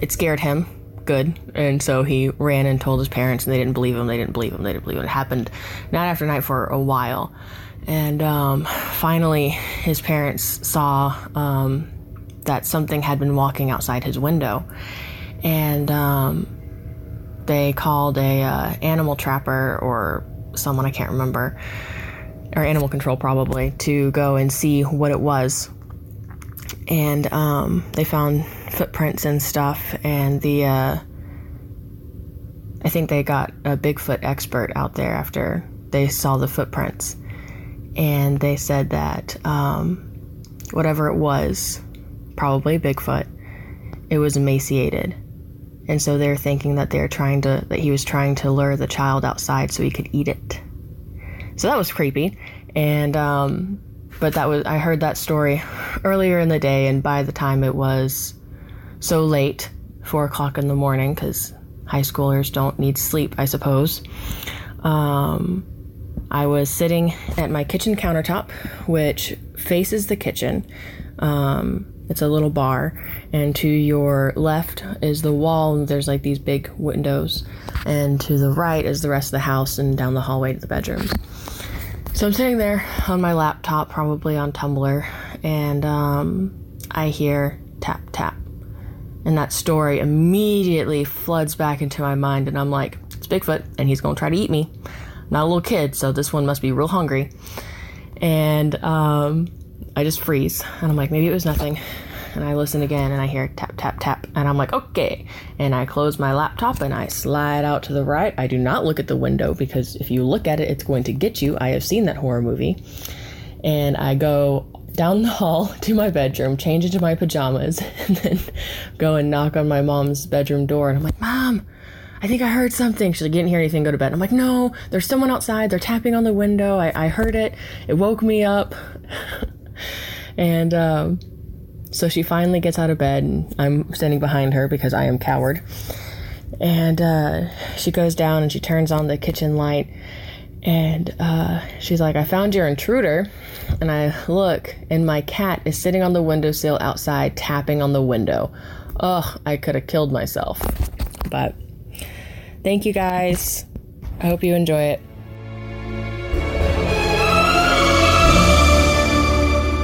E: it scared him good. And so he ran and told his parents, and they didn't believe him. They didn't believe him. They didn't believe him. It happened night after night for a while. And um, finally, his parents saw um, that something had been walking outside his window. And um, they called a uh, animal trapper or someone I can't remember, or animal control probably, to go and see what it was. And um, they found footprints and stuff, and the uh, I think they got a Bigfoot expert out there after they saw the footprints, and they said that um, whatever it was, probably Bigfoot, it was emaciated. And so they're thinking that they're trying to that he was trying to lure the child outside so he could eat it. So that was creepy. And um but that was i heard that story (laughs) earlier in the day and by the time it was so late four o'clock in the morning because high schoolers don't need sleep i suppose um i was sitting at my kitchen countertop which faces the kitchen um it's a little bar, and to your left is the wall. There's like these big windows, and to the right is the rest of the house, and down the hallway to the bedrooms. So I'm sitting there on my laptop, probably on Tumblr, and um, I hear tap tap, and that story immediately floods back into my mind, and I'm like, it's Bigfoot, and he's gonna try to eat me. I'm not a little kid, so this one must be real hungry, and um, I just freeze and I'm like, maybe it was nothing. And I listen again and I hear tap, tap, tap. And I'm like, okay. And I close my laptop and I slide out to the right. I do not look at the window because if you look at it, it's going to get you. I have seen that horror movie. And I go down the hall (laughs) to my bedroom, change into my pajamas, (laughs) and then go and knock on my mom's bedroom door. And I'm like, Mom, I think I heard something. She's like, didn't hear anything, go to bed. I'm like, No, there's someone outside. They're tapping on the window. I, I heard it. It woke me up. (laughs) and um, so she finally gets out of bed, and I'm standing behind her because I am coward. And uh, she goes down and she turns on the kitchen light, and uh, she's like, "I found your intruder." And I look, and my cat is sitting on the windowsill outside, tapping on the window. Ugh, I could have killed myself. But thank you guys. I hope you enjoy it.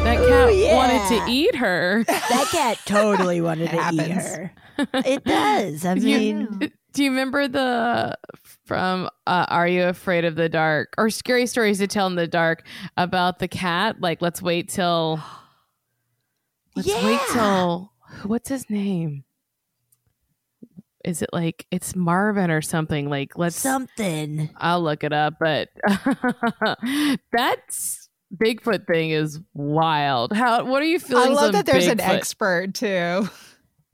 B: That yeah. wanted to eat her.
A: That cat totally (laughs) wanted to eat her. It does. I mean,
B: you, do you remember the from uh, Are You Afraid of the Dark or Scary Stories to Tell in the Dark about the cat? Like, let's wait till. (gasps) Let's yeah. wait till. What's his name? Is it like it's Marvin or something? Like, let's
A: something.
B: I'll look it up, but (laughs) that's Bigfoot thing is wild. How? What are you feeling?
C: I love that there's
B: Bigfoot?
C: an expert too.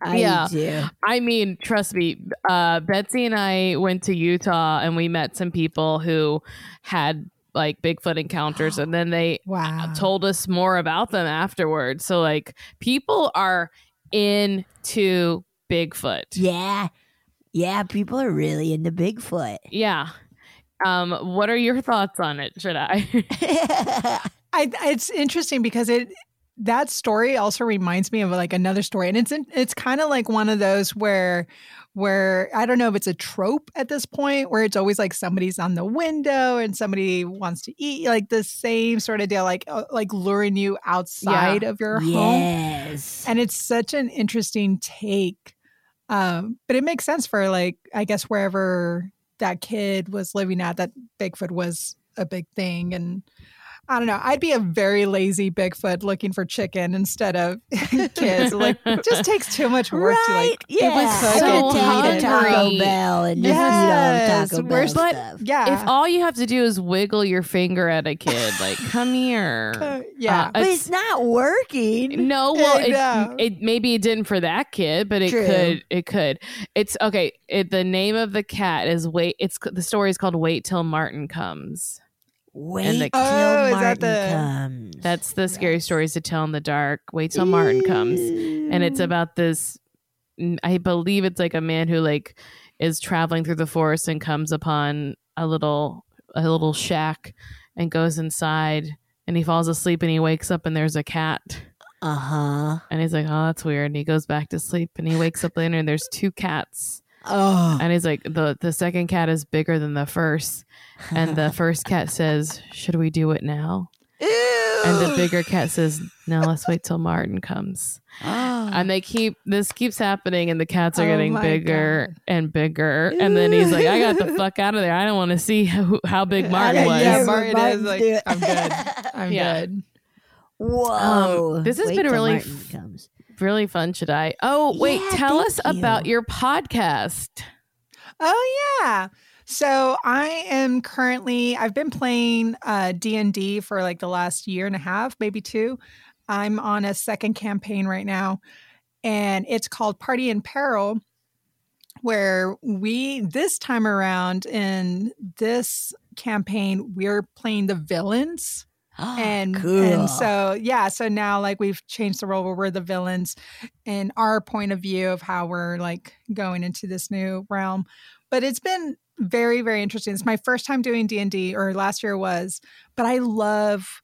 A: I yeah. do.
B: I mean, trust me. Uh, Betsy and I went to Utah and we met some people who had like Bigfoot encounters, and then they (gasps)
C: wow.
B: told us more about them afterwards. So, like, people are into Bigfoot.
A: Yeah. Yeah, people are really into Bigfoot.
B: Yeah. Um, what are your thoughts on it? Shaddai? (laughs) (laughs) I
C: it's interesting because it that story also reminds me of like another story, and it's it's kind of like one of those where where I don't know if it's a trope at this point where it's always like somebody's on the window and somebody wants to eat like the same sort of deal like uh, like luring you outside yeah. of your
A: yes.
C: home. Yes. And it's such an interesting take. Um, but it makes sense for like I guess wherever that kid was living at that Bigfoot was a big thing and I don't know. I'd be a very lazy Bigfoot looking for chicken instead of (laughs) kids. Like, it just takes too much work to
A: right?
C: like.
A: yeah,
B: was
A: I
B: so
A: would take a Taco
B: hungry.
A: Bell and just
C: Yes,
A: eat all the Taco Bell
C: where's-
B: but
A: stuff.
C: Yeah.
B: If all you have to do is wiggle your finger at a kid, like, (laughs) come here.
C: Uh, yeah.
B: Uh,
A: but it's not working.
B: No, well, it, it maybe it didn't for that kid, but it
A: True.
B: could. It could. It's okay. It, the name of the cat is wait. It's the story is called "Wait Till Martin Comes."
A: Wait
B: the-
A: till
C: Oh, is
A: Martin
C: that the-
A: comes.
B: That's the scary stories to tell in the dark. Wait till Martin comes, and it's about this. I believe it's like a man who like is traveling through the forest and comes upon a little a little shack and goes inside and he falls asleep and he wakes up and there's a cat.
A: Uh huh.
B: And he's like, oh, that's weird. And he goes back to sleep and he wakes up later and there's two cats.
A: Oh.
B: And he's like, the, the second cat is bigger than the first. And the first cat says, should we do it now? And the bigger cat says, no, let's wait till Martin comes. And they keep, this keeps happening and the cats are
C: Oh
B: getting bigger
C: God.
B: and bigger. And then he's like, I got the fuck out of there. I don't want to see (laughs) how, how big Martin was.
C: yeah. Martin
A: Martin's
C: is like. I'm good. (laughs) I'm
B: Yeah.
C: good.
A: Whoa.
B: Um, this has
A: Wait
B: been
A: till
B: really f-
A: comes.
B: Really fun, Shaddai? Oh, wait,
A: Yeah,
B: tell
A: thank
B: us about your podcast.
C: Oh yeah. So I am currently I've been playing uh D&D for like the last year and a half, maybe two. I'm on a second campaign right now and it's called Party in Peril where we this time around in this campaign we're playing the villains and
A: cool.
C: and so yeah so now like we've changed the role where we're the villains and our point of view of how we're like going into this new realm but it's been very very interesting. It's my first time doing d&d or last year was but i love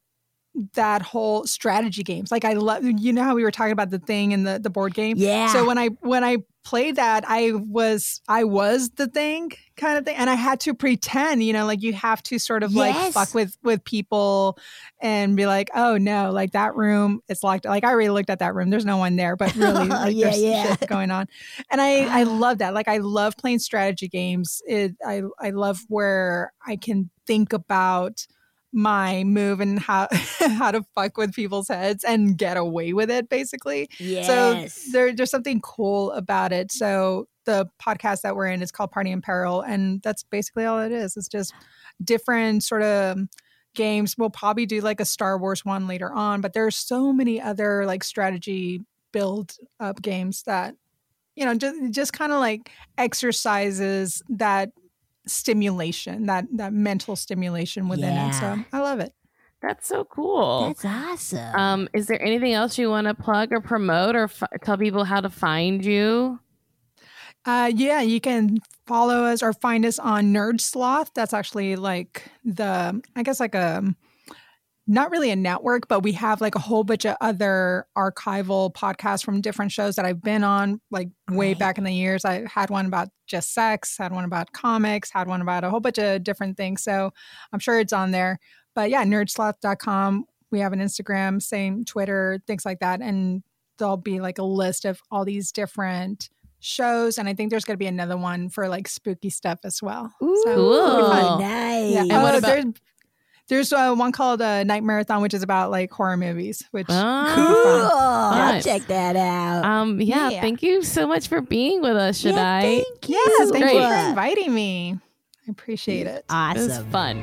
C: that whole strategy games. Like i love you know how we were talking about the thing and the the board game?
A: Yeah.
C: so when I when I played that, I was I was the thing kind of thing, and I had to pretend, you know, like you have to sort of like fuck with with people and be like, oh no, like that room is locked. Like I already looked at that room. There's no one there, but really, (laughs) like,
A: Yeah,
C: there's
A: yeah.
C: shit going on. And I I (gasps) love that. Like I love playing strategy games. It I I love where I can think about my move and how (laughs) how to fuck with people's heads and get away with it basically
A: yes.
C: so there, there's something cool about it. So the podcast that we're in is called Party in Peril, and that's basically all it is. It's just different sort of games. We'll probably do like a Star Wars one later on, but there's so many other like strategy build up games that you know just just kind of like exercises that stimulation, that that mental stimulation within it. So I love it.
B: That's so cool.
A: That's awesome.
B: Um, is there anything else you want to plug or promote or f- tell people how to find you?
C: Uh, yeah, you can follow us or find us on Nerd Sloth. That's actually like the, I guess, like a, not really a network, but we have like a whole bunch of other archival podcasts from different shows that I've been on, like way
A: Great.
C: back in the years. I had one about just sex, had one about comics, had one about a whole bunch of different things. So I'm sure it's on there. But yeah, nerdsloth.com. We have an Instagram, same Twitter, things like that. And there'll be like a list of all these different shows. And I think there's going to be another one for like spooky stuff as well.
A: Ooh,
C: So,
B: Cool.
C: it'll be fun.
A: nice.
C: Yeah.
B: And
C: oh,
B: what about-
C: there's, there's uh, one called uh, Night Marathon, which is about like horror movies, which
B: Ah,
A: Cool. I'll
B: Nice.
A: check that out.
B: Um, yeah,
C: Yeah.
B: thank you so much for being with us, should
A: Yeah,
B: I?
A: Thank you.
C: yes,
B: is
C: thank
B: great.
C: you for inviting me. I appreciate it.
B: It was
A: Awesome.
B: fun.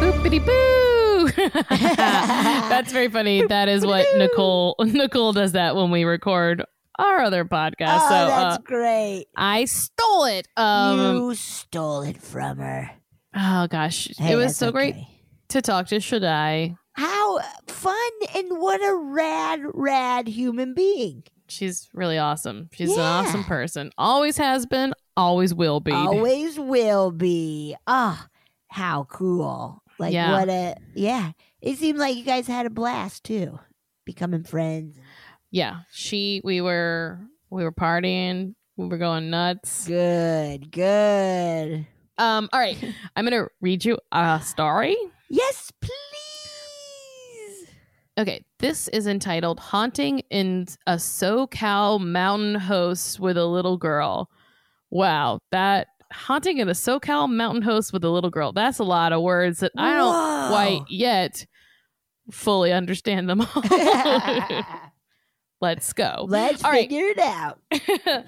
B: Boopity boo. (laughs) (laughs) That's very funny. That is what Nicole Nicole does that when we record our other podcast.
A: oh,
B: so
A: that's
B: uh,
A: great.
B: I stole it. Um
A: you stole it from her.
B: oh gosh.
A: Hey,
B: it was so great to talk to Shaddai.
A: How fun and what a rad, rad human being.
B: She's really awesome. She's an awesome person. Always has been, always will be.
A: Always will be. Ah, how cool. Like
B: Yeah.
A: what a yeah. It seemed like you guys had a blast too. Becoming friends.
B: Yeah. She we were we were partying. We were going nuts.
A: Good, good.
B: Um, all right. (laughs) I'm gonna read you a story.
A: Yes, please.
B: Okay, this is entitled Haunting in a SoCal Mountain House with a Little Girl. Wow, that haunting in a SoCal mountain house with a little girl. That's a lot of words that I don't
A: Whoa.
B: quite yet fully understand them all. (laughs) (laughs) Let's go.
A: Let's
B: All right.
A: figure it out. (laughs)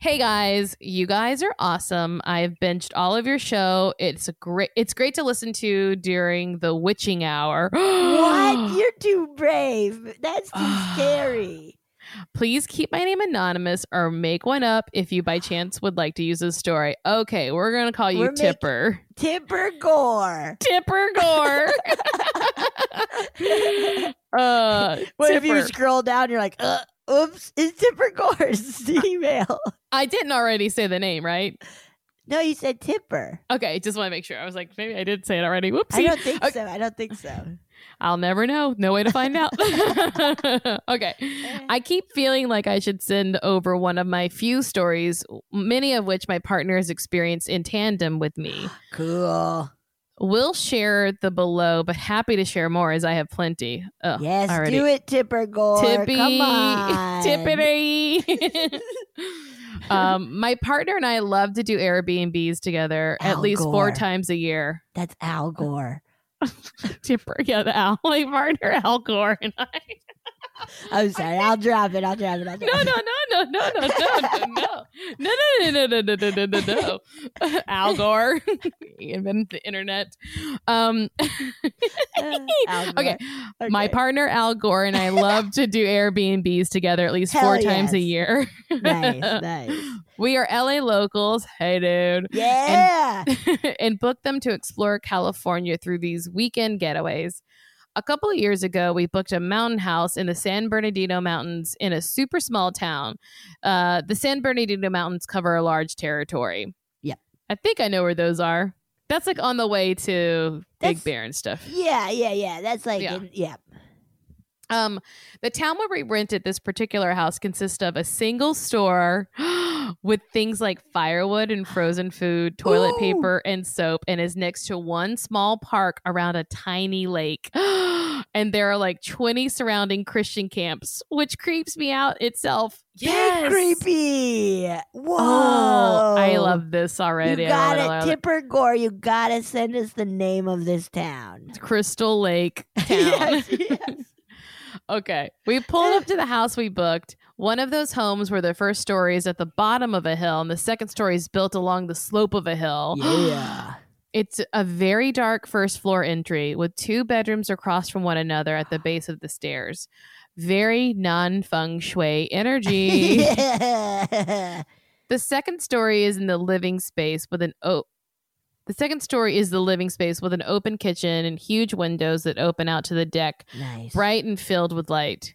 B: hey guys, you guys are awesome. I've binged all of your show. It's a great it's great to listen to during the witching hour. (gasps)
A: what? You're too brave. That's too (sighs) scary.
B: Please keep my name anonymous or make one up if you by chance would like to use this story. Okay, we're gonna call you
A: We're
B: Tipper.
A: Tipper Gore.
B: Tipper Gore. (laughs) (laughs) uh, (laughs)
A: What if you scroll down? You're like, uh, oops, it's Tipper Gore's (laughs) email.
B: I didn't already say the name, right?
A: No, you said Tipper.
B: Okay, just want to make sure. I was like, maybe I did say it already. Whoopsie.
A: I don't think
B: Okay.
A: so. I don't think so. (laughs)
B: I'll never know. No way to find out. okay. I keep feeling like I should send over one of my few stories, many of which my partner has experienced in tandem with me. (gasps)
A: Cool.
B: We'll share the below, but happy to share more as I have plenty. Oh,
A: Yes,
B: already.
A: do it, Tipper Gore.
B: Tippy,
A: Come (laughs) on.
B: tippity. (laughs) um, my partner and I love to do Airbnbs together at
A: Al
B: least four times a year.
A: That's Al Gore. (laughs)
B: Tipper, yeah, the Al, my partner Al Gore and I.
A: I'm sorry. I'll drop it. I'll drop it. I'll drop
B: No, no, no, no, no, no, no, no, no, no, no, no, no, no, no, no, no, no. Al Gore invented the internet. Um, okay, my partner Al Gore and I love to do Airbnbs together at least four times a year.
A: Nice, nice.
B: We are LA locals. Hey, dude.
A: Yeah.
B: and book them to explore California through these weekend getaways. A couple of years ago, we booked a mountain house in the San Bernardino Mountains in a super small town. Uh, the San Bernardino Mountains cover a large territory.
A: Yep.
B: I think I know where those are. That's like on the way to
A: That's-
B: Big Bear and stuff.
A: yeah, yeah, yeah. That's like,
B: Yeah.
A: in- yeah.
B: Um, the town where we rented this particular house consists of a single store (gasps) with things like firewood and frozen food, toilet
A: Ooh.
B: paper, and soap, and is next to one small park around a tiny lake. (gasps) and there are like 20 surrounding Christian camps, which creeps me out itself.
A: Big creepy. Whoa.
B: Oh, I love this already.
A: You got it,
B: love
A: Tipper Gore. You gotta send us the name of this town.
B: Crystal Lake (laughs) Town.
A: Yes, yes.
B: Okay. We pulled up to (laughs) the house we booked. One of those homes where the first story is at the bottom of a hill and the second story is built along the slope of a hill. (gasps)
A: Yeah.
B: It's a very dark first floor entry with two bedrooms across from one another at the (sighs) base of the stairs. Very non feng shui energy. (laughs)
A: yeah.
B: The second story is in the living space with an o- the second story is the living space with an open kitchen and huge windows that open out to the deck
A: Nice.
B: bright and filled with light.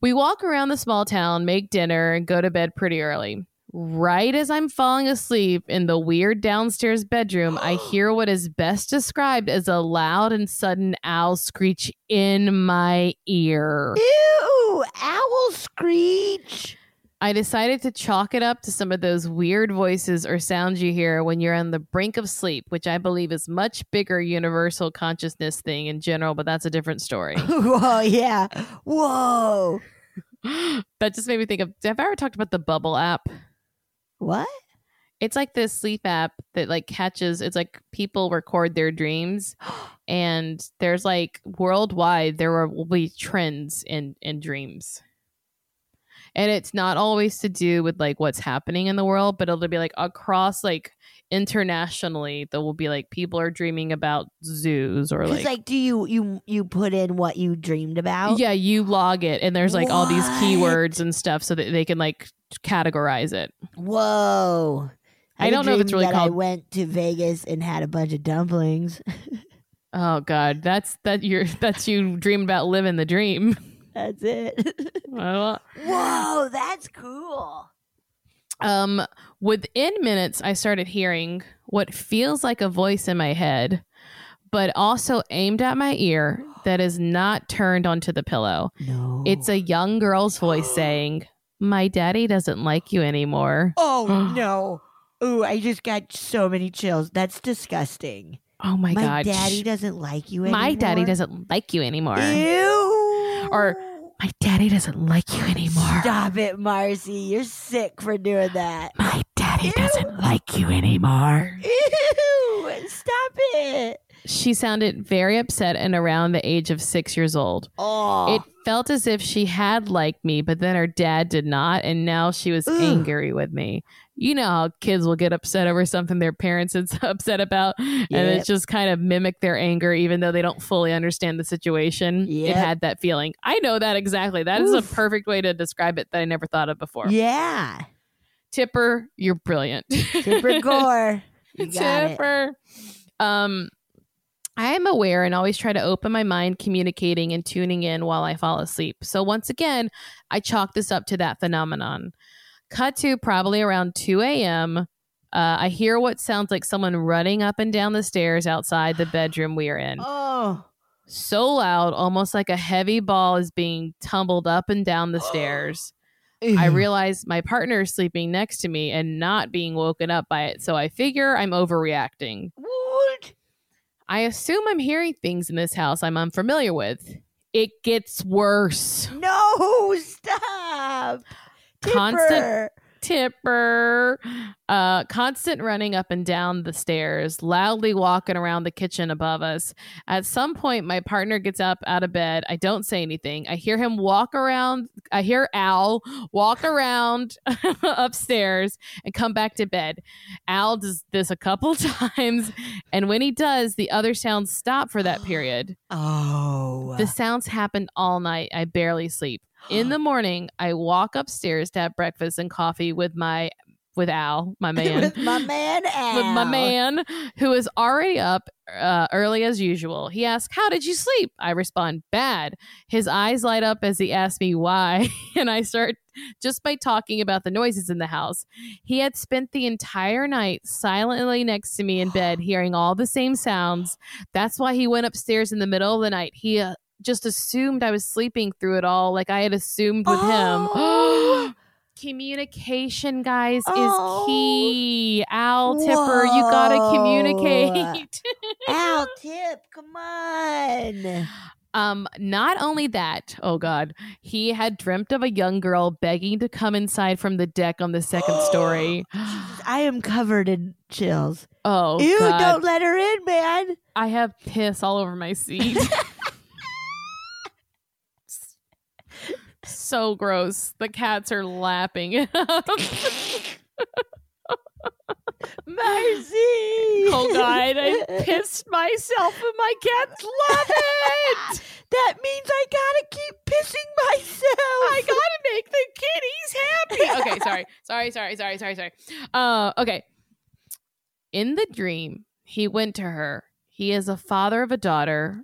B: We walk around the small town, make dinner, and go to bed pretty early. Right as I'm falling asleep in the weird downstairs bedroom, I (gasps) hear what is best described as a loud and sudden owl screech in my ear.
A: Ew! Owl screech.
B: I decided to chalk it up to some of those weird voices or sounds you hear when you're on the brink of sleep, which I believe is much bigger universal consciousness thing in general, but that's a different story. (laughs)
A: Whoa, yeah. Whoa. (gasps)
B: that just made me think of have I ever talked about the bubble app?
A: What?
B: It's like this sleep app that like catches it's like people record their dreams (gasps) and there's like worldwide there will be trends in in dreams. And it's not always to do with like what's happening in the world, but it'll be like across like internationally there will be like people are dreaming about zoos or like,
A: like, do you you you put in what you dreamed about?
B: yeah, you log it and there's like all these keywords and stuff so that they can like categorize it.
A: Whoa.
B: I don't know if it's really
A: that I went to Vegas and had a bunch of dumplings. (laughs)
B: Oh God, that's that you're (laughs) that's you dream about living the dream.
A: That's it. (laughs)
B: Well,
A: Whoa, that's cool.
B: um, within minutes, I started hearing what feels like a voice in my head, but also aimed at my ear (gasps) that is not turned onto the pillow.
A: No.
B: It's a young girl's voice (gasps) saying, "My daddy doesn't like you anymore." (gasps)
A: Oh no. Ooh, I just got so many chills. That's disgusting.
B: Oh my,
A: My
B: God,
A: daddy doesn't like you anymore.
B: my daddy doesn't like you anymore.
A: Ew.
B: Or my daddy doesn't like you anymore.
A: Stop it, Marcy. You're sick for doing that.
B: My daddy He doesn't like you anymore.
A: Ew, stop it.
B: She sounded very upset and around the age of six years old.
A: Oh.
B: It felt as if she had liked me, but then her dad did not, and now she was
A: Ugh.
B: angry with me. You know how kids will get upset over something their parents is (laughs) upset about, and
A: Yep.
B: it just kind of mimic their anger, even though they don't fully understand the situation. It had that feeling. I know that exactly. That is a perfect way to describe it that I never thought of before.
A: yeah.
B: Tipper, you're brilliant.
A: Tipper (laughs) Gore. It.
B: Tipper. Um, I am aware and always try to open my mind, communicating and tuning in while I fall asleep. So once again, I chalk this up to that phenomenon. Cut to probably around 2 a.m. Uh, I hear what sounds like someone running up and down the stairs outside the bedroom we are in.
A: Oh.
B: So loud, almost like a heavy ball is being tumbled up and down the (gasps) stairs. I realize my partner is sleeping next to me and not being woken up by it, so I figure I'm overreacting.
A: What?
B: I assume I'm hearing things in this house I'm unfamiliar with. It gets worse.
A: No, stop.
B: Constant
A: Tipper.
B: uh, constant running up and down the stairs, loudly walking around the kitchen above us. At some point, my partner gets up out of bed. I don't say anything. I hear him walk around. I hear Al walk around (laughs) upstairs and come back to bed. Al does this a couple (laughs) times, and when he does, the other sounds stop for that period. (gasps)
A: Oh.
B: The sounds happened all night. I barely sleep. In the (gasps) morning, I walk upstairs to have breakfast and coffee with my with Al, my (laughs) man.
A: With my man Al. (laughs)
B: with my man who is already up uh, early as usual. He asks, How did you sleep? I respond, Bad. His eyes light up as he asks me why. (laughs) and I start just by talking about the noises in the house. He had spent the entire night silently next to me in bed, (gasps) hearing all the same sounds. That's why he went upstairs in the middle of the night. He uh, just assumed I was sleeping through it all, like I had assumed with
A: Oh.
B: him. (gasps) (gasps) Communication, guys,
A: Oh.
B: is key. Al Tipper, you gotta communicate. (laughs)
A: Al Tip, come on.
B: um, not only that, oh god, he had dreamt of a young girl begging to come inside from the deck on the second (gasps) story.
A: Jesus, I am covered in chills.
B: Oh you
A: don't let her in, man.
B: I have piss all over my seat. (laughs) so gross. The cats are lapping it up.
A: Mercy.
B: oh god, I pissed myself and my cats love it.
A: That means I gotta keep pissing myself.
B: I gotta make the kitties happy. Okay, sorry, sorry, sorry, sorry, sorry, sorry. Uh, okay. In the dream, he went to her. He is a father of a daughter.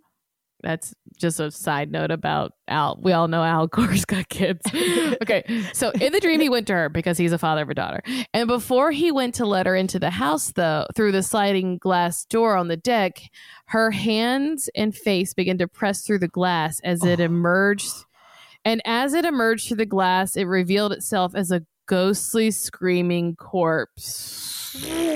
B: That's just a side note about Al. We all know Al, (laughs) Gore's got kids. (laughs) okay, so in the dream, he went to her because he's a father of a daughter. And before he went to let her into the house, though, through the sliding glass door on the deck, her hands and face began to press through the glass as it oh. emerged. And as it emerged through the glass, it revealed itself as a ghostly, screaming corpse. (laughs)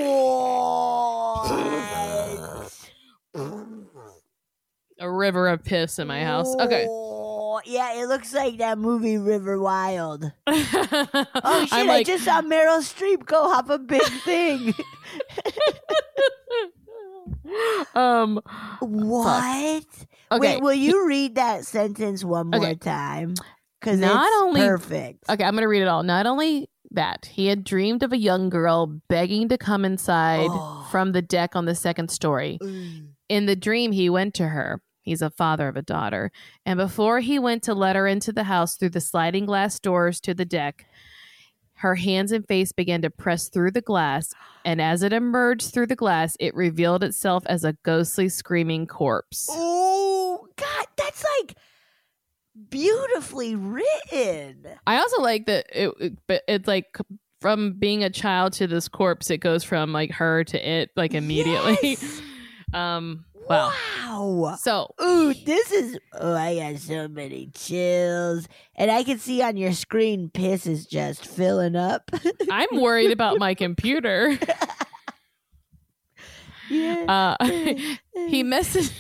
A: What?
B: A river of piss in my house. Okay.
A: Oh, yeah, it looks like that movie River Wild. (laughs) Oh shit!
B: I'm
A: I just saw Meryl Streep go hop a big thing. (laughs)
B: um,
A: what?
B: okay.
A: Wait, will you read that sentence one more
B: Okay.
A: time? Because
B: Not
A: it's
B: only-
A: perfect.
B: Okay, I'm going to read it all. Not only that, he had dreamed of a young girl begging to come inside
A: Oh.
B: from the deck on the second story.
A: Mm.
B: In the dream, he went to her. He's a father of a daughter. And before he went to let her into the house through the sliding glass doors to the deck, her hands and face began to press through the glass. And as it emerged through the glass, it revealed itself as a ghostly, screaming corpse.
A: Oh God, that's like beautifully written.
B: I also like that it, it- but it's like from being a child to this corpse, it goes from like her to it like immediately.
A: Yes. (laughs)
B: um, wow.
A: Wow.
B: So
A: Ooh, this is. Oh, I got so many chills, and I can see on your screen, piss is just filling up. (laughs)
B: I'm worried about my computer. (laughs)
A: yeah.
B: Uh, (laughs) he messaged.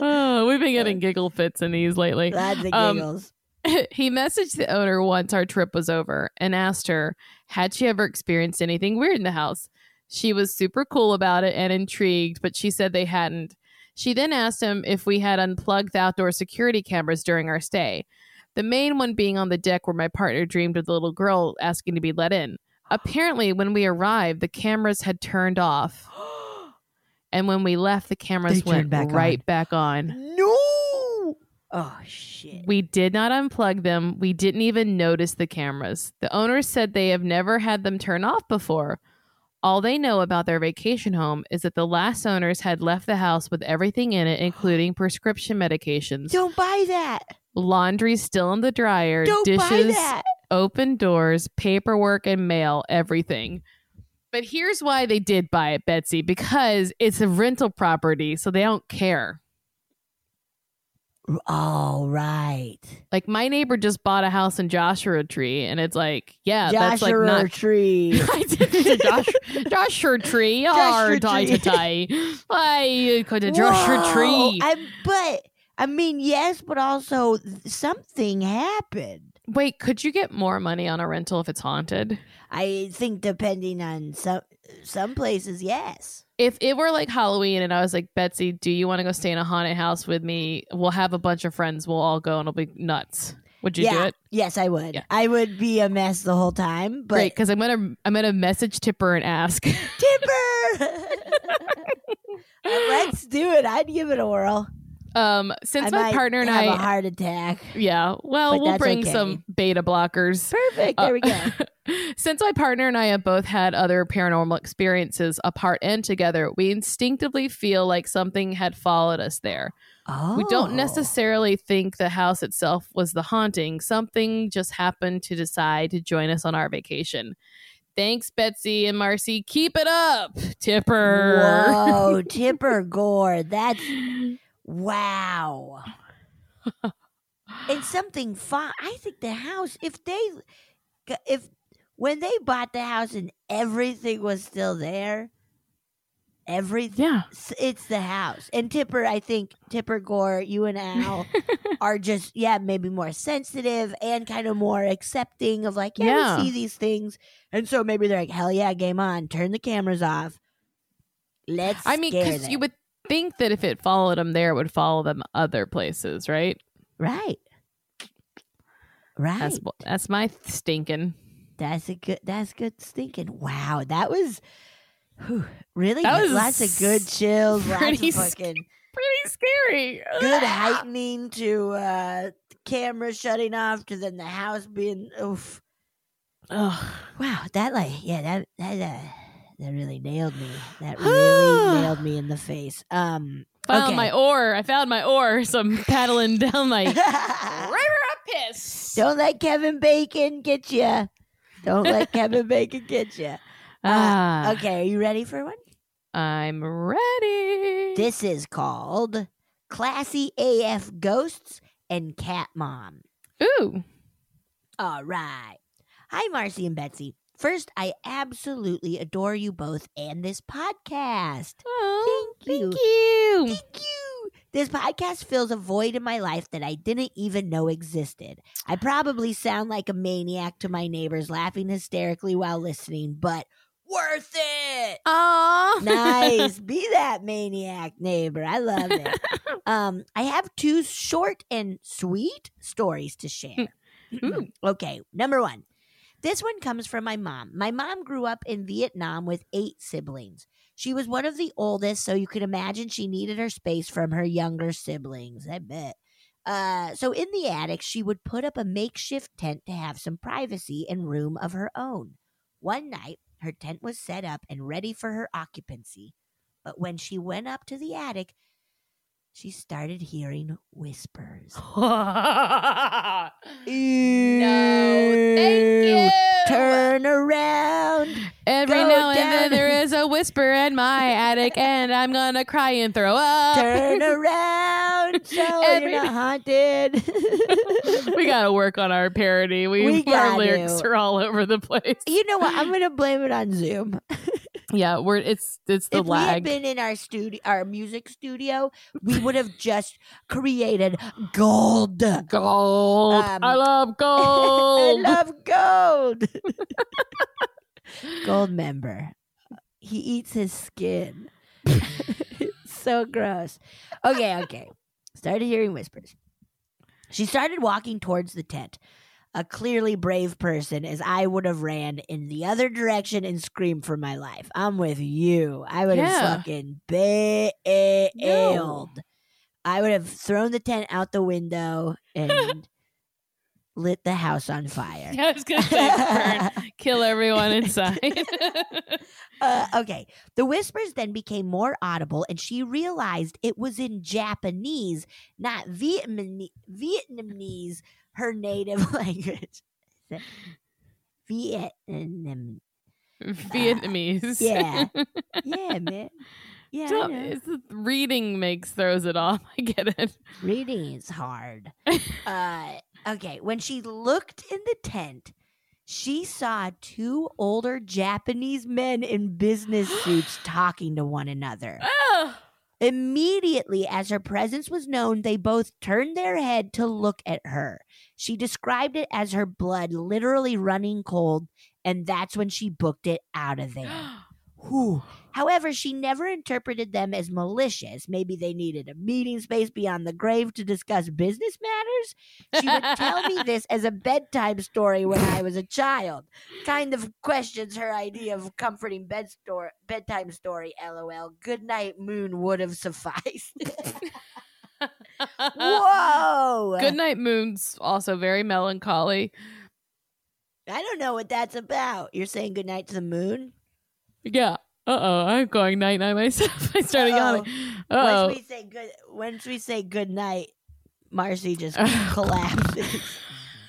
B: oh, we've been getting giggle fits in these lately.
A: Lots of
B: um,
A: giggles. (laughs)
B: he messaged the owner once our trip was over and asked her, had she ever experienced anything weird in the house? She was super cool about it and intrigued, but she said they hadn't. She then asked him if we had unplugged the outdoor security cameras during our stay. The main one being on the deck where my partner dreamed of the little girl asking to be let in. Apparently, when we arrived, the cameras had turned off. (gasps) And when we left, the cameras
A: They
B: went
A: back
B: right
A: on.
B: back on.
A: No. Oh shit.
B: We did not unplug them. We didn't even notice the cameras. The owners said they have never had them turn off before. All they know about their vacation home is that the last owners had left the house with everything in it, including (gasps) prescription medications,
A: Don't buy that.
B: laundry still in the dryer,
A: Don't buy
B: dishes,
A: that.
B: open doors, paperwork, and mail, everything. But here's why they did buy it, Betsy, because it's a rental property, so they don't care.
A: All right.
B: Like my neighbor just bought a house in Joshua Tree, and it's like, yeah,
A: Joshua
B: that's like not.
A: tree. (laughs)
B: I did Josh, Joshua Tree. (laughs)
A: Joshua
B: Or to. I could Joshua Tree.
A: I, but I mean, yes, but also something happened.
B: Wait, could you get more money on a rental if it's haunted?
A: I think depending on some some places, yes.
B: If it were like Halloween and I was like, Betsy, do you want to go stay in a haunted house with me? We'll have a bunch of friends. We'll all go and it'll be nuts. Would you
A: yeah.
B: do it?
A: Yes, I would.
B: Yeah.
A: I would be a mess the whole time. But
B: Great, because I'm gonna I'm gonna message Tipper and ask.
A: Tipper. (laughs) (laughs) Let's do it. I'd give it a whirl.
B: Um, since
A: I
B: my partner and I have
A: a heart attack.
B: yeah, well, we'll bring
A: okay.
B: some beta blockers.
A: Perfect. There we go. (laughs)
B: Since my partner and I have both had other paranormal experiences apart and together, we instinctively feel like something had followed us there.
A: Oh,
B: We don't necessarily think the house itself was the haunting. Something just happened to decide to join us on our vacation. Thanks, Betsy and Marcy. Keep it up, Tipper.
A: Whoa, (laughs) Tipper Gore. That's wow. and something fun. I think the house. If they, if when they bought the house and everything was still there, everything.
B: Yeah.
A: It's the house. And Tipper, I think Tipper Gore, you and Al (laughs) are just, yeah, maybe more sensitive and kind of more accepting of like, yeah,
B: Yeah.
A: we see these things. And so maybe they're like, hell yeah, game on, turn the cameras off. Let's
B: I mean, because you would think that if it followed them there, it would follow them other places, right?
A: Right. Right.
B: That's that's my stinking.
A: That's a good. That's good stinking. Wow, that was whew, really
B: That
A: good.
B: was
A: lots of good chills.
B: Pretty
A: fucking
B: Pretty scary.
A: good heightening to uh camera shutting off to then the house being. Oof.
B: Ugh.
A: Wow, that like yeah that that uh, that really nailed me. That really nailed (gasps) me in the face. Um.
B: Found
A: okay.
B: my oar. I found my oar. (laughs) So I'm paddling down my river of piss.
A: Don't let Kevin Bacon get you. Don't let (laughs) Kevin Bacon get you.
B: Ah,
A: Okay, are you ready for one?
B: I'm ready.
A: This is called Classy AF Ghosts and Cat Mom.
B: Ooh.
A: All right. Hi, Marcy and Betsy. First, I absolutely adore you both and this podcast.
B: Oh,
A: Thank
B: thank
A: you.
B: you.
A: Thank you. This podcast fills a void in my life that I didn't even know existed. I probably sound like a maniac to my neighbors, laughing hysterically while listening, but worth it.
B: Aw.
A: nice. Be (laughs) that maniac neighbor. I love it. (laughs) Um, I have two short and sweet stories to share.
B: Ooh.
A: okay, number one. This one comes from my mom. My mom grew up in Vietnam with eight siblings. She was one of the oldest, so you can imagine she needed her space from her younger siblings. I bet. Uh, so in the attic, she would put up a makeshift tent to have some privacy and room of her own. One night, her tent was set up and ready for her occupancy. But when she went up to the attic, she started hearing whispers. (laughs)
B: no, thank you.
A: Turn around.
B: Every now and then there is a whisper in my attic, and I'm gonna cry and throw up.
A: Turn (laughs) around. So
B: Every-
A: you're not haunted. (laughs)
B: we gotta work on our parody. We,
A: We
B: our lyrics
A: to.
B: are all over the place.
A: you know what? I'm going to blame it on Zoom.
B: Yeah, we're it's it's the
A: if we had
B: lag.
A: been in our studio, our music studio, we would have just created gold.
B: gold.
A: Um, (laughs)
B: I love gold.
A: I love gold. Goldmember. He eats his skin. (laughs) so gross. Okay, okay. Started hearing whispers. She started walking towards the tent. A clearly brave person, as I would have ran in the other direction and screamed for my life. I'm with you. I would
B: Yeah.
A: have fucking bailed. I would have thrown the tent out the window and (laughs) lit the house on fire.
B: Yeah, I was gonna say burn, (laughs) kill everyone inside. (laughs)
A: Uh, okay. The whispers then became more audible, and she realized it was in Japanese, not Vietnamese, Vietnamese her native (laughs) language. Vietnam. (laughs)
B: Vietnamese.
A: Yeah. (laughs) Yeah, man. Yeah, I
B: it's reading makes throws it off. I get it.
A: reading is hard. uh, okay, when she looked in the tent, she saw two older Japanese men in business suits (gasps) talking to one another.
B: Oh,
A: Immediately, as her presence was known, they both turned their head to look at her. She described it as her blood literally running cold, and that's when she booked it out of there. Whew. However, she never interpreted them as malicious. Maybe they needed a meeting space beyond the grave to discuss business matters. She would tell me (laughs) this as a bedtime story when I was a child. Kind of questions her idea of comforting bed story, bedtime story. LOL. Good night, moon would have sufficed. (laughs) Whoa!
B: Good night, moon's also very melancholy.
A: I don't know what that's about. You're saying good night to the moon?
B: Yeah. Uh oh, I'm going night night myself. (laughs) I started
A: Uh-oh.
B: yawning. Oh,
A: Once we say good, once we say good night, Marcy just (laughs) collapses.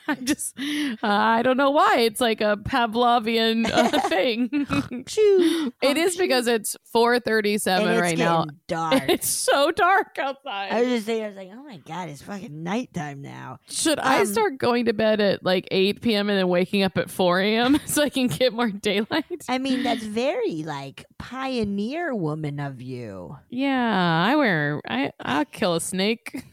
A: (laughs)
B: I just uh, I don't know why it's like a Pavlovian uh, (laughs) thing. (laughs) It is because it's 4:37
A: and it's
B: right now.
A: dark.
B: It's so dark outside.
A: I was just saying, I was like, oh my god, it's fucking nighttime now.
B: Should I
A: um,
B: start going to bed at like 8 p.m. and then waking up at 4 a.m. so I can get more daylight?
A: I mean, that's very like pioneer woman of you.
B: Yeah, I wear I I'll kill a snake.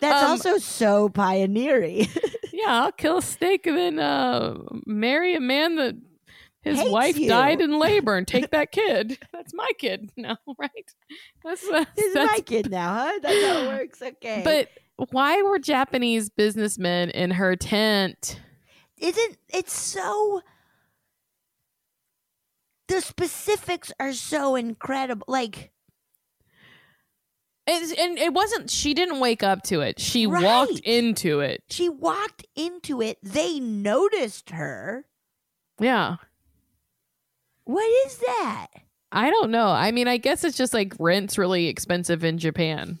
A: That's
B: Um,
A: also so pioneery. (laughs)
B: Yeah, I'll kill a snake and then uh, marry a man that his
A: Hates
B: wife
A: you.
B: died in labor and take (laughs) that kid. That's my kid now, (laughs) right? That's, uh,
A: this is my kid now, huh? That's how it works. Okay,
B: But why were Japanese businessmen in her tent?
A: isn't it's so the specifics are so incredible like
B: It's, and it wasn't. She didn't wake up to it. She
A: Right.
B: walked into it.
A: she walked into it they noticed her
B: Yeah.
A: what is that
B: I don't know. I mean, I guess it's just like rent's really expensive in Japan.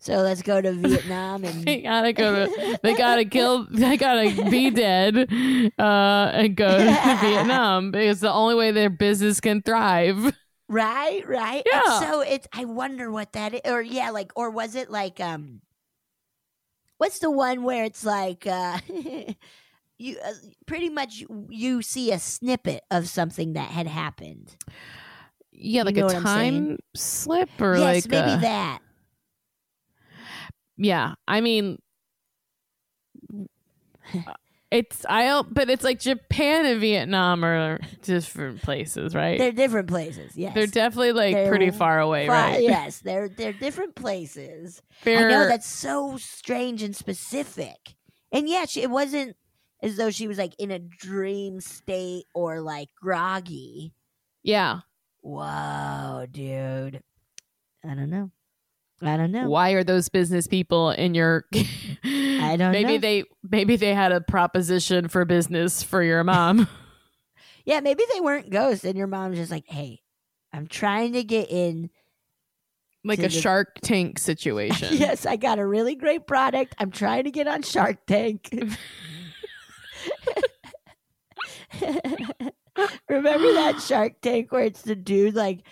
A: so let's go to vietnam and (laughs)
B: They gotta go to. They gotta kill. They gotta be (laughs) dead, uh, and go to (laughs) Vietnam because the only way their business can thrive.
A: Right right And
B: Yeah.
A: so it's i wonder what that is or yeah like or was it like um what's the one where it's like uh (laughs) you uh, pretty much you, you see a snippet of something that had happened
B: Yeah, like
A: know
B: a
A: what I'm saying?
B: time slip or
A: yes
B: like
A: maybe
B: a-
A: that
B: Yeah, I mean, it's I don't, but it's like Japan and Vietnam are different places, right?
A: they're different places yes
B: They're definitely like
A: They're
B: pretty far away,
A: Far-
B: right?
A: yes they're they're different places
B: They're,
A: I know that's so strange and specific. And yeah, she, it wasn't as though she was like in a dream state or like groggy.
B: yeah.
A: Whoa, dude. I don't know. I don't know.
B: Why are those business people in your? (laughs)
A: I don't
B: maybe
A: know.
B: they maybe they had a proposition for business for your mom. (laughs)
A: Yeah, maybe they weren't ghosts, and your mom's just like, "Hey, I'm trying to get in."
B: like a
A: the-
B: Shark Tank situation. (laughs)
A: yes, I got a really great product. I'm trying to get on Shark Tank. Remember that Shark Tank where it's the dude like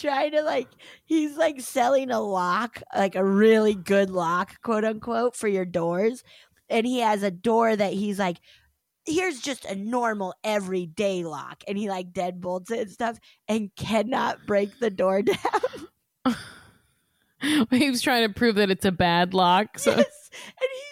A: trying to like he's like selling a lock, like a really good lock, quote unquote, for your doors. And he has a door that he's like here's just a normal everyday lock. And he like deadbolts it and stuff and cannot break the door (laughs) down. (laughs)
B: he was trying to prove that it's a bad lock. So
A: Yes. And he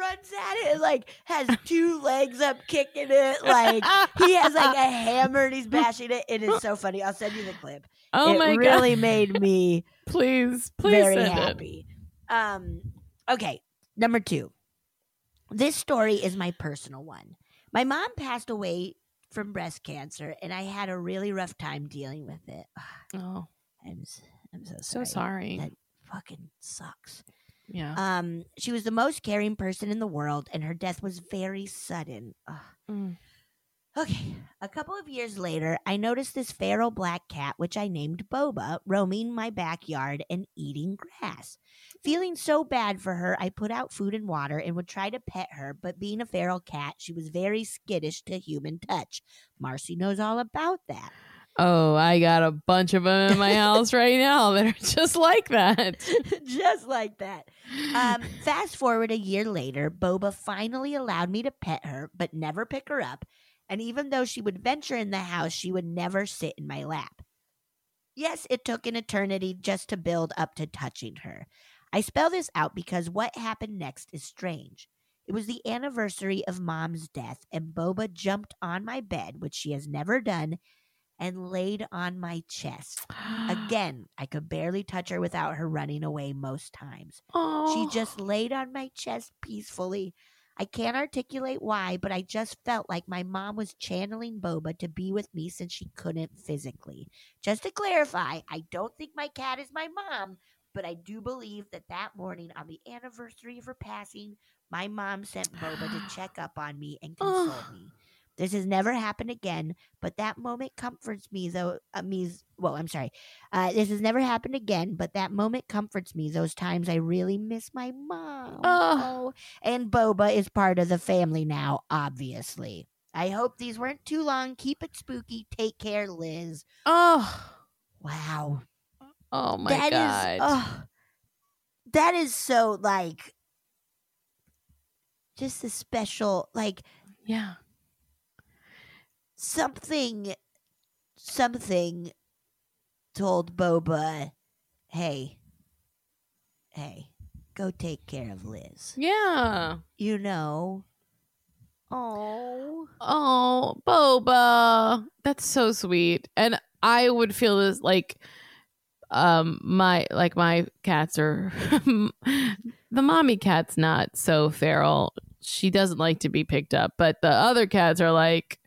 A: runs at it and like has two legs up kicking it. Like he has like a hammer and he's bashing it. It is so funny. I'll send you the clip.
B: oh
A: it
B: my
A: really
B: god!
A: Really made me (laughs)
B: Please, please
A: very
B: send it.
A: happy. Um, okay, number two. This story is my personal one. My mom passed away from breast cancer, and I had a really rough time dealing with it. (sighs)
B: Oh,
A: I'm I'm so
B: so
A: sorry.
B: sorry.
A: That fucking sucks.
B: Yeah.
A: Um, she was the most caring person in the world, and her death was very sudden.
B: Mm.
A: Okay, a couple of years later, I noticed this feral black cat, which I named Boba, roaming my backyard and eating grass. Feeling so bad for her, I put out food and water and would try to pet her, but being a feral cat, she was very skittish to human touch. Marcy knows all about that.
B: Oh, I got a bunch of them in my house right now that are just like that. (laughs)
A: Just like that. Um, fast forward a year later, Boba finally allowed me to pet her, but never pick her up. And even though she would venture in the house, she would never sit in my lap. Yes, it took an eternity just to build up to touching her. I spell this out because what happened next is strange. It was the anniversary of mom's death, and Boba jumped on my bed, which she has never done, and laid on my chest. (gasps) Again, I could barely touch her without her running away most times.
B: oh,
A: She just laid on my chest peacefully. I can't articulate why, but I just felt like my mom was channeling Boba to be with me since she couldn't physically. Just to clarify, I don't think my cat is my mom, but I do believe that that morning on the anniversary of her passing, my mom sent Boba to (gasps) check up on me and console me. This has never happened again, but that moment comforts me though uh, me well, I'm sorry. Uh, this has never happened again, but that moment comforts me those times I really miss my mom.
B: Oh.
A: Oh, and Boba is part of the family now, obviously. I hope these weren't too long. Keep it spooky. Take care, Liz.
B: oh,
A: Wow.
B: oh my
A: That is-
B: god.
A: oh, that is so like just a special like
B: yeah.
A: Something something told Boba, "Hey, hey, go take care of Liz."
B: Yeah.
A: You know. Oh.
B: Oh, Boba. That's so sweet. And I would feel this like um my like my cats are (laughs) the mommy cat's not so feral. She doesn't like to be picked up, but the other cats are like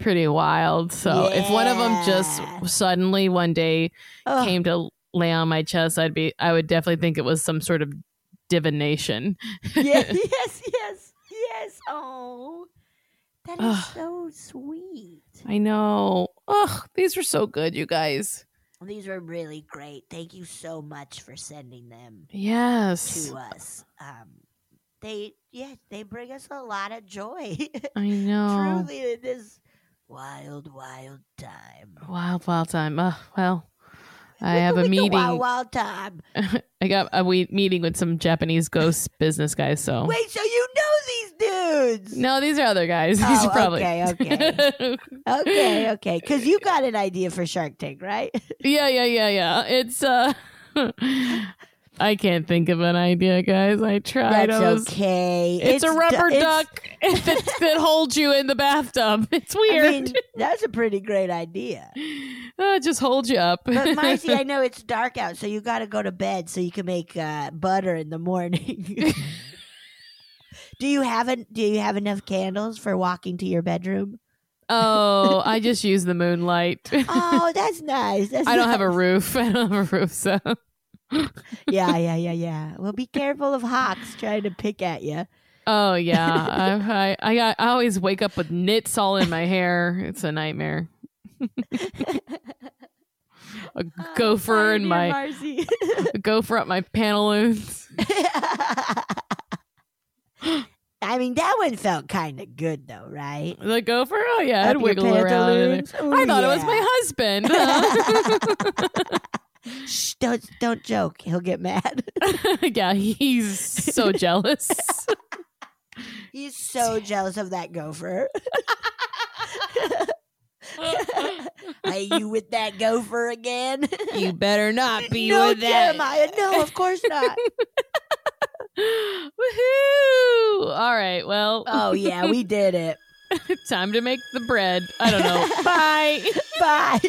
B: pretty wild. So if one of them just suddenly one day
A: Ugh.
B: came to lay on my chest, I'd be I would definitely think it was some sort of divination.
A: Yeah, (laughs) yes, yes, yes. Oh. That is
B: Ugh.
A: so sweet.
B: I know. Ugh, these were so good, you guys.
A: These were really great. Thank you so much for sending them
B: Yes.
A: to us. Um they yeah, they bring us a lot of joy. (laughs)
B: I know.
A: Truly in this wild, wild time.
B: Wild, wild time. Uh, well, I have a meeting.
A: Wild, wild time. (laughs)
B: I got a we- meeting with some Japanese ghost (laughs) business guys. So
A: Wait, so you know these dudes?
B: no, these are other guys. (laughs) These
A: Oh,
B: are probably
A: okay, okay. Okay, okay. Because you got an idea for Shark Tank, right?
B: yeah, yeah, yeah, yeah. It's uh, I can't think of an idea, guys. I tried.
A: That's
B: I was-
A: okay.
B: It's, a rubber
A: it's-
B: duck (laughs) that, that holds you in the bathtub. (laughs) It's weird.
A: I mean, that's a pretty great idea. (laughs)
B: Uh, it just holds you up.
A: But Marcy, I know it's dark out, so you got to go to bed so you can make uh, butter in the morning. do you have an, Do you have enough candles for walking to your bedroom?
B: oh, I just use the moonlight.
A: Oh, that's nice. That's
B: I don't have a roof. I don't have a roof, so
A: Yeah, yeah, yeah, yeah. Well, be careful of hawks trying to pick at you.
B: Oh yeah, (laughs) I, I I got I always wake up with nits all in my hair. It's a nightmare. (laughs) a ah, gopher in my (laughs) a gopher up my pantaloons.
A: I mean, that one felt kind of good, though, right?
B: The gopher? Oh yeah, I'd wiggle around. I thought it was my husband.
A: Shh, don't don't joke. He'll get mad. (laughs)
B: yeah, he's so (laughs) jealous.
D: He's so jealous of that gopher. (laughs) Are you with that gopher again?
A: You better not be
D: no,
A: with that.
D: Jeremiah. No, of course not.
A: Woohoo! All right. Well,
D: oh yeah, we did it.
A: time to make the bread. I don't know. Bye.
D: Bye.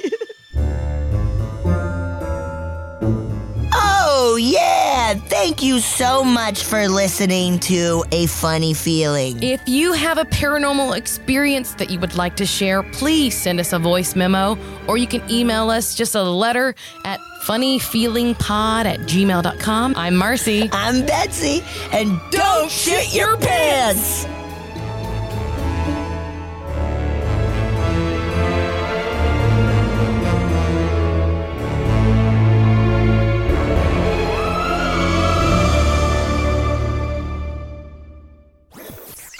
D: Oh, yeah. Thank you so much for listening to A Funny Feeling.
B: If you have a paranormal experience that you would like to share, please send us a voice memo or you can email us just a letter at funnyfeelingpod at gmail.com. I'm Marcy.
D: I'm Betsy, and don't shit your pants.